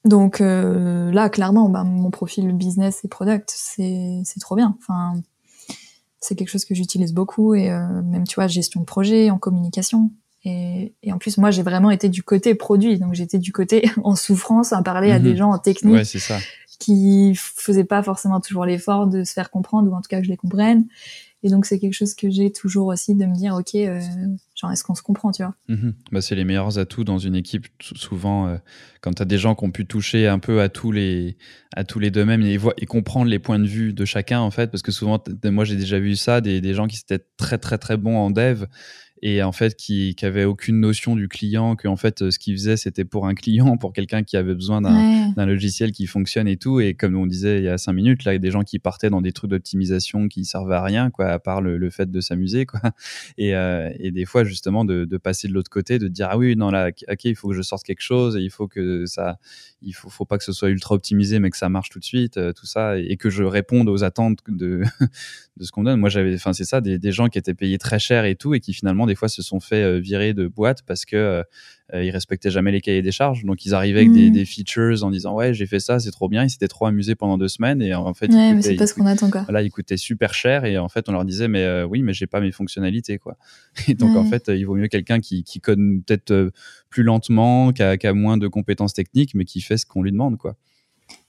Speaker 2: Donc là, clairement, ben, mon profil business et product, c'est trop bien. Enfin, c'est quelque chose que j'utilise beaucoup et euh, même tu vois gestion de projet en communication et, et en plus moi j'ai vraiment été du côté produit donc j'étais du côté en souffrance à parler à des mhm. gens en technique
Speaker 1: ouais, ça.
Speaker 2: qui faisaient pas forcément toujours l'effort de se faire comprendre ou en tout cas que je les comprenne et donc c'est quelque chose que j'ai toujours aussi de me dire ok euh, genre est-ce qu'on se comprend tu vois?
Speaker 1: Bah, c'est les meilleurs atouts dans une équipe souvent euh, quand tu as des gens qui ont pu toucher un peu à tous les à tous les domaines et, et comprendre les points de vue de chacun en fait parce que souvent moi j'ai déjà vu ça des, des gens qui étaient très très très bons en dev et en fait qui, qui avait aucune notion du client, que en fait euh, ce qu'il faisait c'était pour un client, pour quelqu'un qui avait besoin d'un logiciel qui fonctionne et tout. Et comme on disait il y a cinq minutes, là, il y a des gens qui partaient dans des trucs d'optimisation qui servaient à rien, quoi, à part le, fait de s'amuser, quoi. Et, euh, et, des fois justement de, de passer de l'autre côté, de dire ah oui non là, ok, il faut que je sorte quelque chose, et il faut que ça, il faut, faut pas que ce soit ultra optimisé, mais que ça marche tout de suite, euh, tout ça, et, que je réponde aux attentes de de ce qu'on donne. Moi j'avais, enfin c'est ça, des, des gens qui étaient payés très cher et tout, et qui finalement des fois se sont fait euh, virer de boîte parce que euh, euh, ils respectaient jamais les cahiers des charges. Donc ils arrivaient avec des, mm. des, features en disant ouais j'ai fait ça, c'est trop bien. Ils s'étaient trop amusés pendant deux semaines et en fait
Speaker 2: ouais, mais c'est pas ce qu'on attend quoi.
Speaker 1: Là ils coûtaient super cher et en fait on leur disait mais oui mais j'ai pas mes fonctionnalités quoi. Et donc en fait il vaut mieux quelqu'un qui, qui code peut-être plus lentement, qui a, qui a moins de compétences techniques mais qui fait ce qu'on lui demande quoi.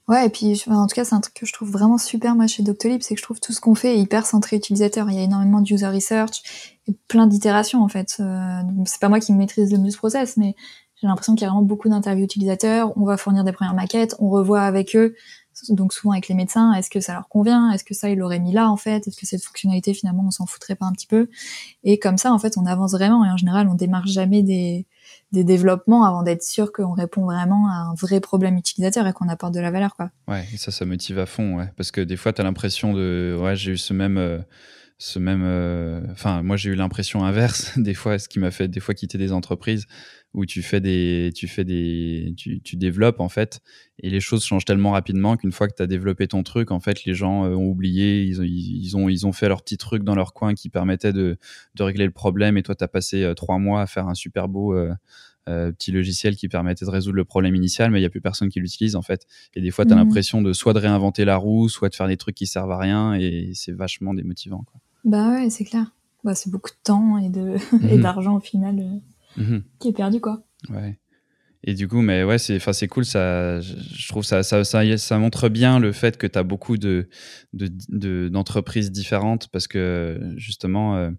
Speaker 2: Ouais, et puis en tout cas, c'est un truc que je trouve vraiment super moi chez Doctolib, c'est que je trouve tout ce qu'on fait hyper centré utilisateur. Il y a énormément de user research et plein d'itérations en fait. Euh, c'est pas moi qui maîtrise le mieux ce process, mais j'ai l'impression qu'il y a vraiment beaucoup d'interviews utilisateurs. On va fournir des premières maquettes, on revoit avec eux, donc souvent avec les médecins, est-ce que ça leur convient Est-ce que ça, ils l'auraient mis là en fait Est-ce que cette fonctionnalité finalement, on s'en foutrait pas un petit peu? Et comme ça, en fait, on avance vraiment et en général, on démarre jamais des des développements avant d'être sûr qu'on répond vraiment à un vrai problème utilisateur et qu'on apporte de la valeur quoi.
Speaker 1: Ouais, et ça ça motive à fond ouais parce que des fois tu l'impression de ouais, j'ai eu ce même euh, ce même euh, enfin moi j'ai eu l'impression inverse des fois ce qui m'a fait des fois quitter des entreprises où tu fais des tu fais des tu, tu développes en fait. Et les choses changent tellement rapidement qu'une fois que tu as développé ton truc en fait les gens euh, ont oublié. Ils ont, ils ont ils ont fait leur petit truc dans leur coin qui permettait de, de régler le problème. Et toi tu as passé euh, trois mois à faire un super beau euh, petit logiciel qui permettait de résoudre le problème initial mais il y a plus personne qui l'utilise en fait. Et des fois tu as mmh. l'impression de soit de réinventer la roue soit de faire des trucs qui servent à rien. Et c'est vachement démotivant quoi.
Speaker 2: bah ouais c'est clair. Bah, c'est beaucoup de temps et de mmh. d'argent au final Mhm. qui est perdu quoi.
Speaker 1: Ouais. Et du coup, mais ouais, c'est, enfin, c'est cool. Ça, je trouve ça, ça, ça, ça, montre bien le fait que tu as beaucoup de, de, d'entreprises différentes parce que justement, euh,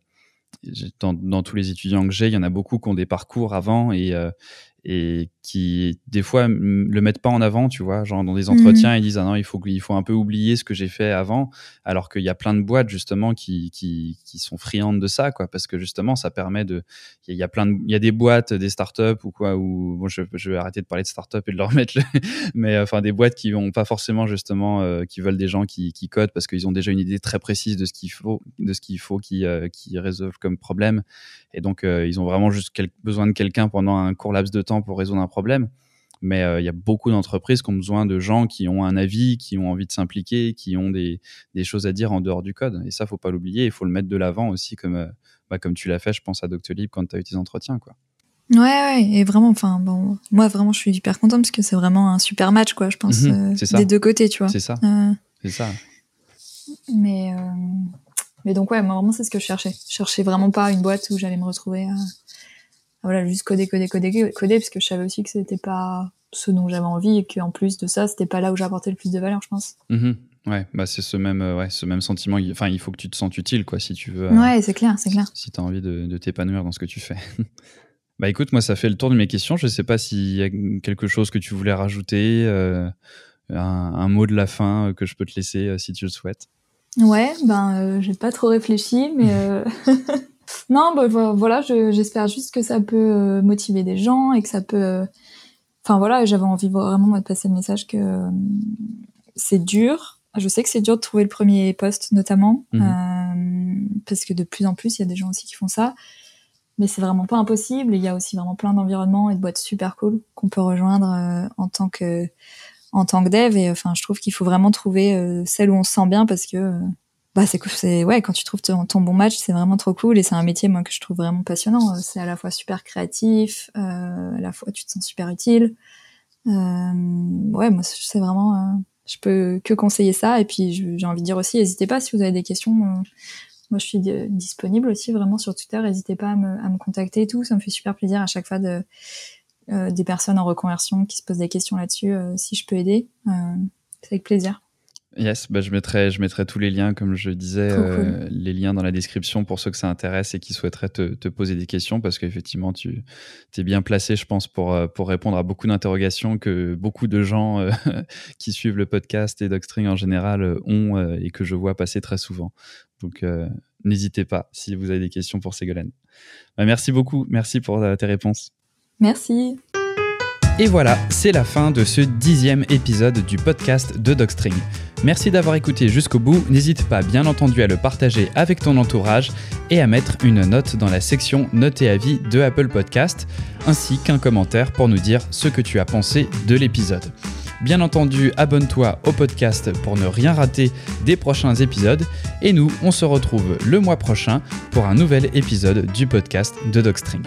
Speaker 1: dans, dans, tous les étudiants que j'ai, il y en a beaucoup qui ont des parcours avant et, euh, et qui des fois le mettent pas en avant, tu vois, genre dans des mhm. entretiens ils disent ah non il faut il faut un peu oublier ce que j'ai fait avant, alors qu'il y a plein de boîtes justement qui, qui, qui sont friandes de ça quoi, parce que justement ça permet de il y, a plein de il y a des boîtes des startups ou quoi ou bon je, je vais arrêter de parler de startups et de leur mettre mais enfin des boîtes qui ont pas forcément justement euh, qui veulent des gens qui, qui codent parce qu'ils ont déjà une idée très précise de ce qu'il faut de ce qu'il faut qui euh, qui résolvent comme problème et donc euh, ils ont vraiment juste besoin de quelqu'un pendant un court laps de temps pour résoudre un problème. Mais euh, il y a beaucoup d'entreprises qui ont besoin de gens qui ont un avis, qui ont envie de s'impliquer, qui ont des, des, choses à dire en dehors du code. Et ça, faut pas l'oublier. Il faut le mettre de l'avant aussi, comme, euh, bah, comme tu l'as fait, je pense, à Doctolib quand tu as eu tes entretiens. Quoi.
Speaker 2: Ouais, ouais, et vraiment, enfin, bon, moi, vraiment, je suis hyper contente parce que c'est vraiment un super match, quoi, je pense, mhm, euh, des deux côtés, tu vois.
Speaker 1: C'est ça. c'est ça.
Speaker 2: Mais, mais donc, ouais, moi, vraiment, c'est ce que je cherchais. Je cherchais vraiment pas une boîte où j'allais me retrouver voilà, juste coder, coder, coder, coder, parce que je savais aussi que c'était pas ce dont j'avais envie et qu'en plus de ça, c'était pas là où j'apportais le plus de valeur, je pense.
Speaker 1: Mm-hmm. Ouais, bah c'est ce même, euh, ouais, ce même sentiment. Enfin, il faut que tu te sentes utile, quoi, si tu veux.
Speaker 2: Euh, ouais, c'est clair, c'est clair.
Speaker 1: Si tu as envie de, de t'épanouir dans ce que tu fais. bah écoute, moi, ça fait le tour de mes questions. Je sais pas s'il y a quelque chose que tu voulais rajouter, euh, un, un, mot de la fin que je peux te laisser si tu le souhaites.
Speaker 2: Ouais, ben, j'ai pas trop réfléchi, mais. Non, bah, voilà, j'espère juste que ça peut euh, motiver des gens et que ça peut. Euh, enfin voilà, j'avais envie vraiment de passer le message que euh, c'est dur Je sais que c'est dur de trouver le premier poste, notamment,
Speaker 1: Mhm.
Speaker 2: euh, parce que de plus en plus, il y a des gens aussi qui font ça. Mais c'est vraiment pas impossible. Il y a aussi vraiment plein d'environnements et de boîtes super cool qu'on peut rejoindre euh, en tant que en tant que dev. Et enfin, je trouve qu'il faut vraiment trouver euh, celle où on se sent bien parce que bah c'est cool. C'est ouais, quand tu trouves ton, bon match, c'est vraiment trop cool. Et c'est un métier moi que je trouve vraiment passionnant. Euh, C'est à la fois super créatif, euh, à la fois tu te sens super utile. Euh, ouais, moi c'est vraiment euh, je peux que conseiller ça. Et puis, j'ai envie de dire aussi, n'hésitez pas si vous avez des questions. euh, moi, je suis di- disponible aussi vraiment sur Twitter. N'hésitez pas à me, à me contacter et tout. Ça me fait super plaisir à chaque fois de, des personnes en reconversion qui se posent des questions là-dessus. si je peux aider, c'est avec plaisir.
Speaker 1: Yes, bah je, mettrai, je mettrai tous les liens, comme je disais, euh, les liens dans la description pour ceux que ça intéresse et qui souhaiteraient te, te poser des questions, parce qu'effectivement, tu es bien placé, je pense, pour, euh, pour répondre à beaucoup d'interrogations que beaucoup de gens euh, qui suivent le podcast et Docstring en général ont euh, et que je vois passer très souvent. Donc, n'hésitez pas si vous avez des questions pour Ségolène. Bah, merci beaucoup, merci pour tes réponses.
Speaker 2: Merci.
Speaker 1: Et voilà, c'est la fin de ce dixième épisode du podcast de Docstring. Merci d'avoir écouté jusqu'au bout. N'hésite pas, bien entendu, à le partager avec ton entourage et à mettre une note dans la section Notes et avis de Apple Podcast, ainsi qu'un commentaire pour nous dire ce que tu as pensé de l'épisode. Bien entendu, abonne-toi au podcast pour ne rien rater des prochains épisodes. Et nous, on se retrouve le mois prochain pour un nouvel épisode du podcast de Docstring.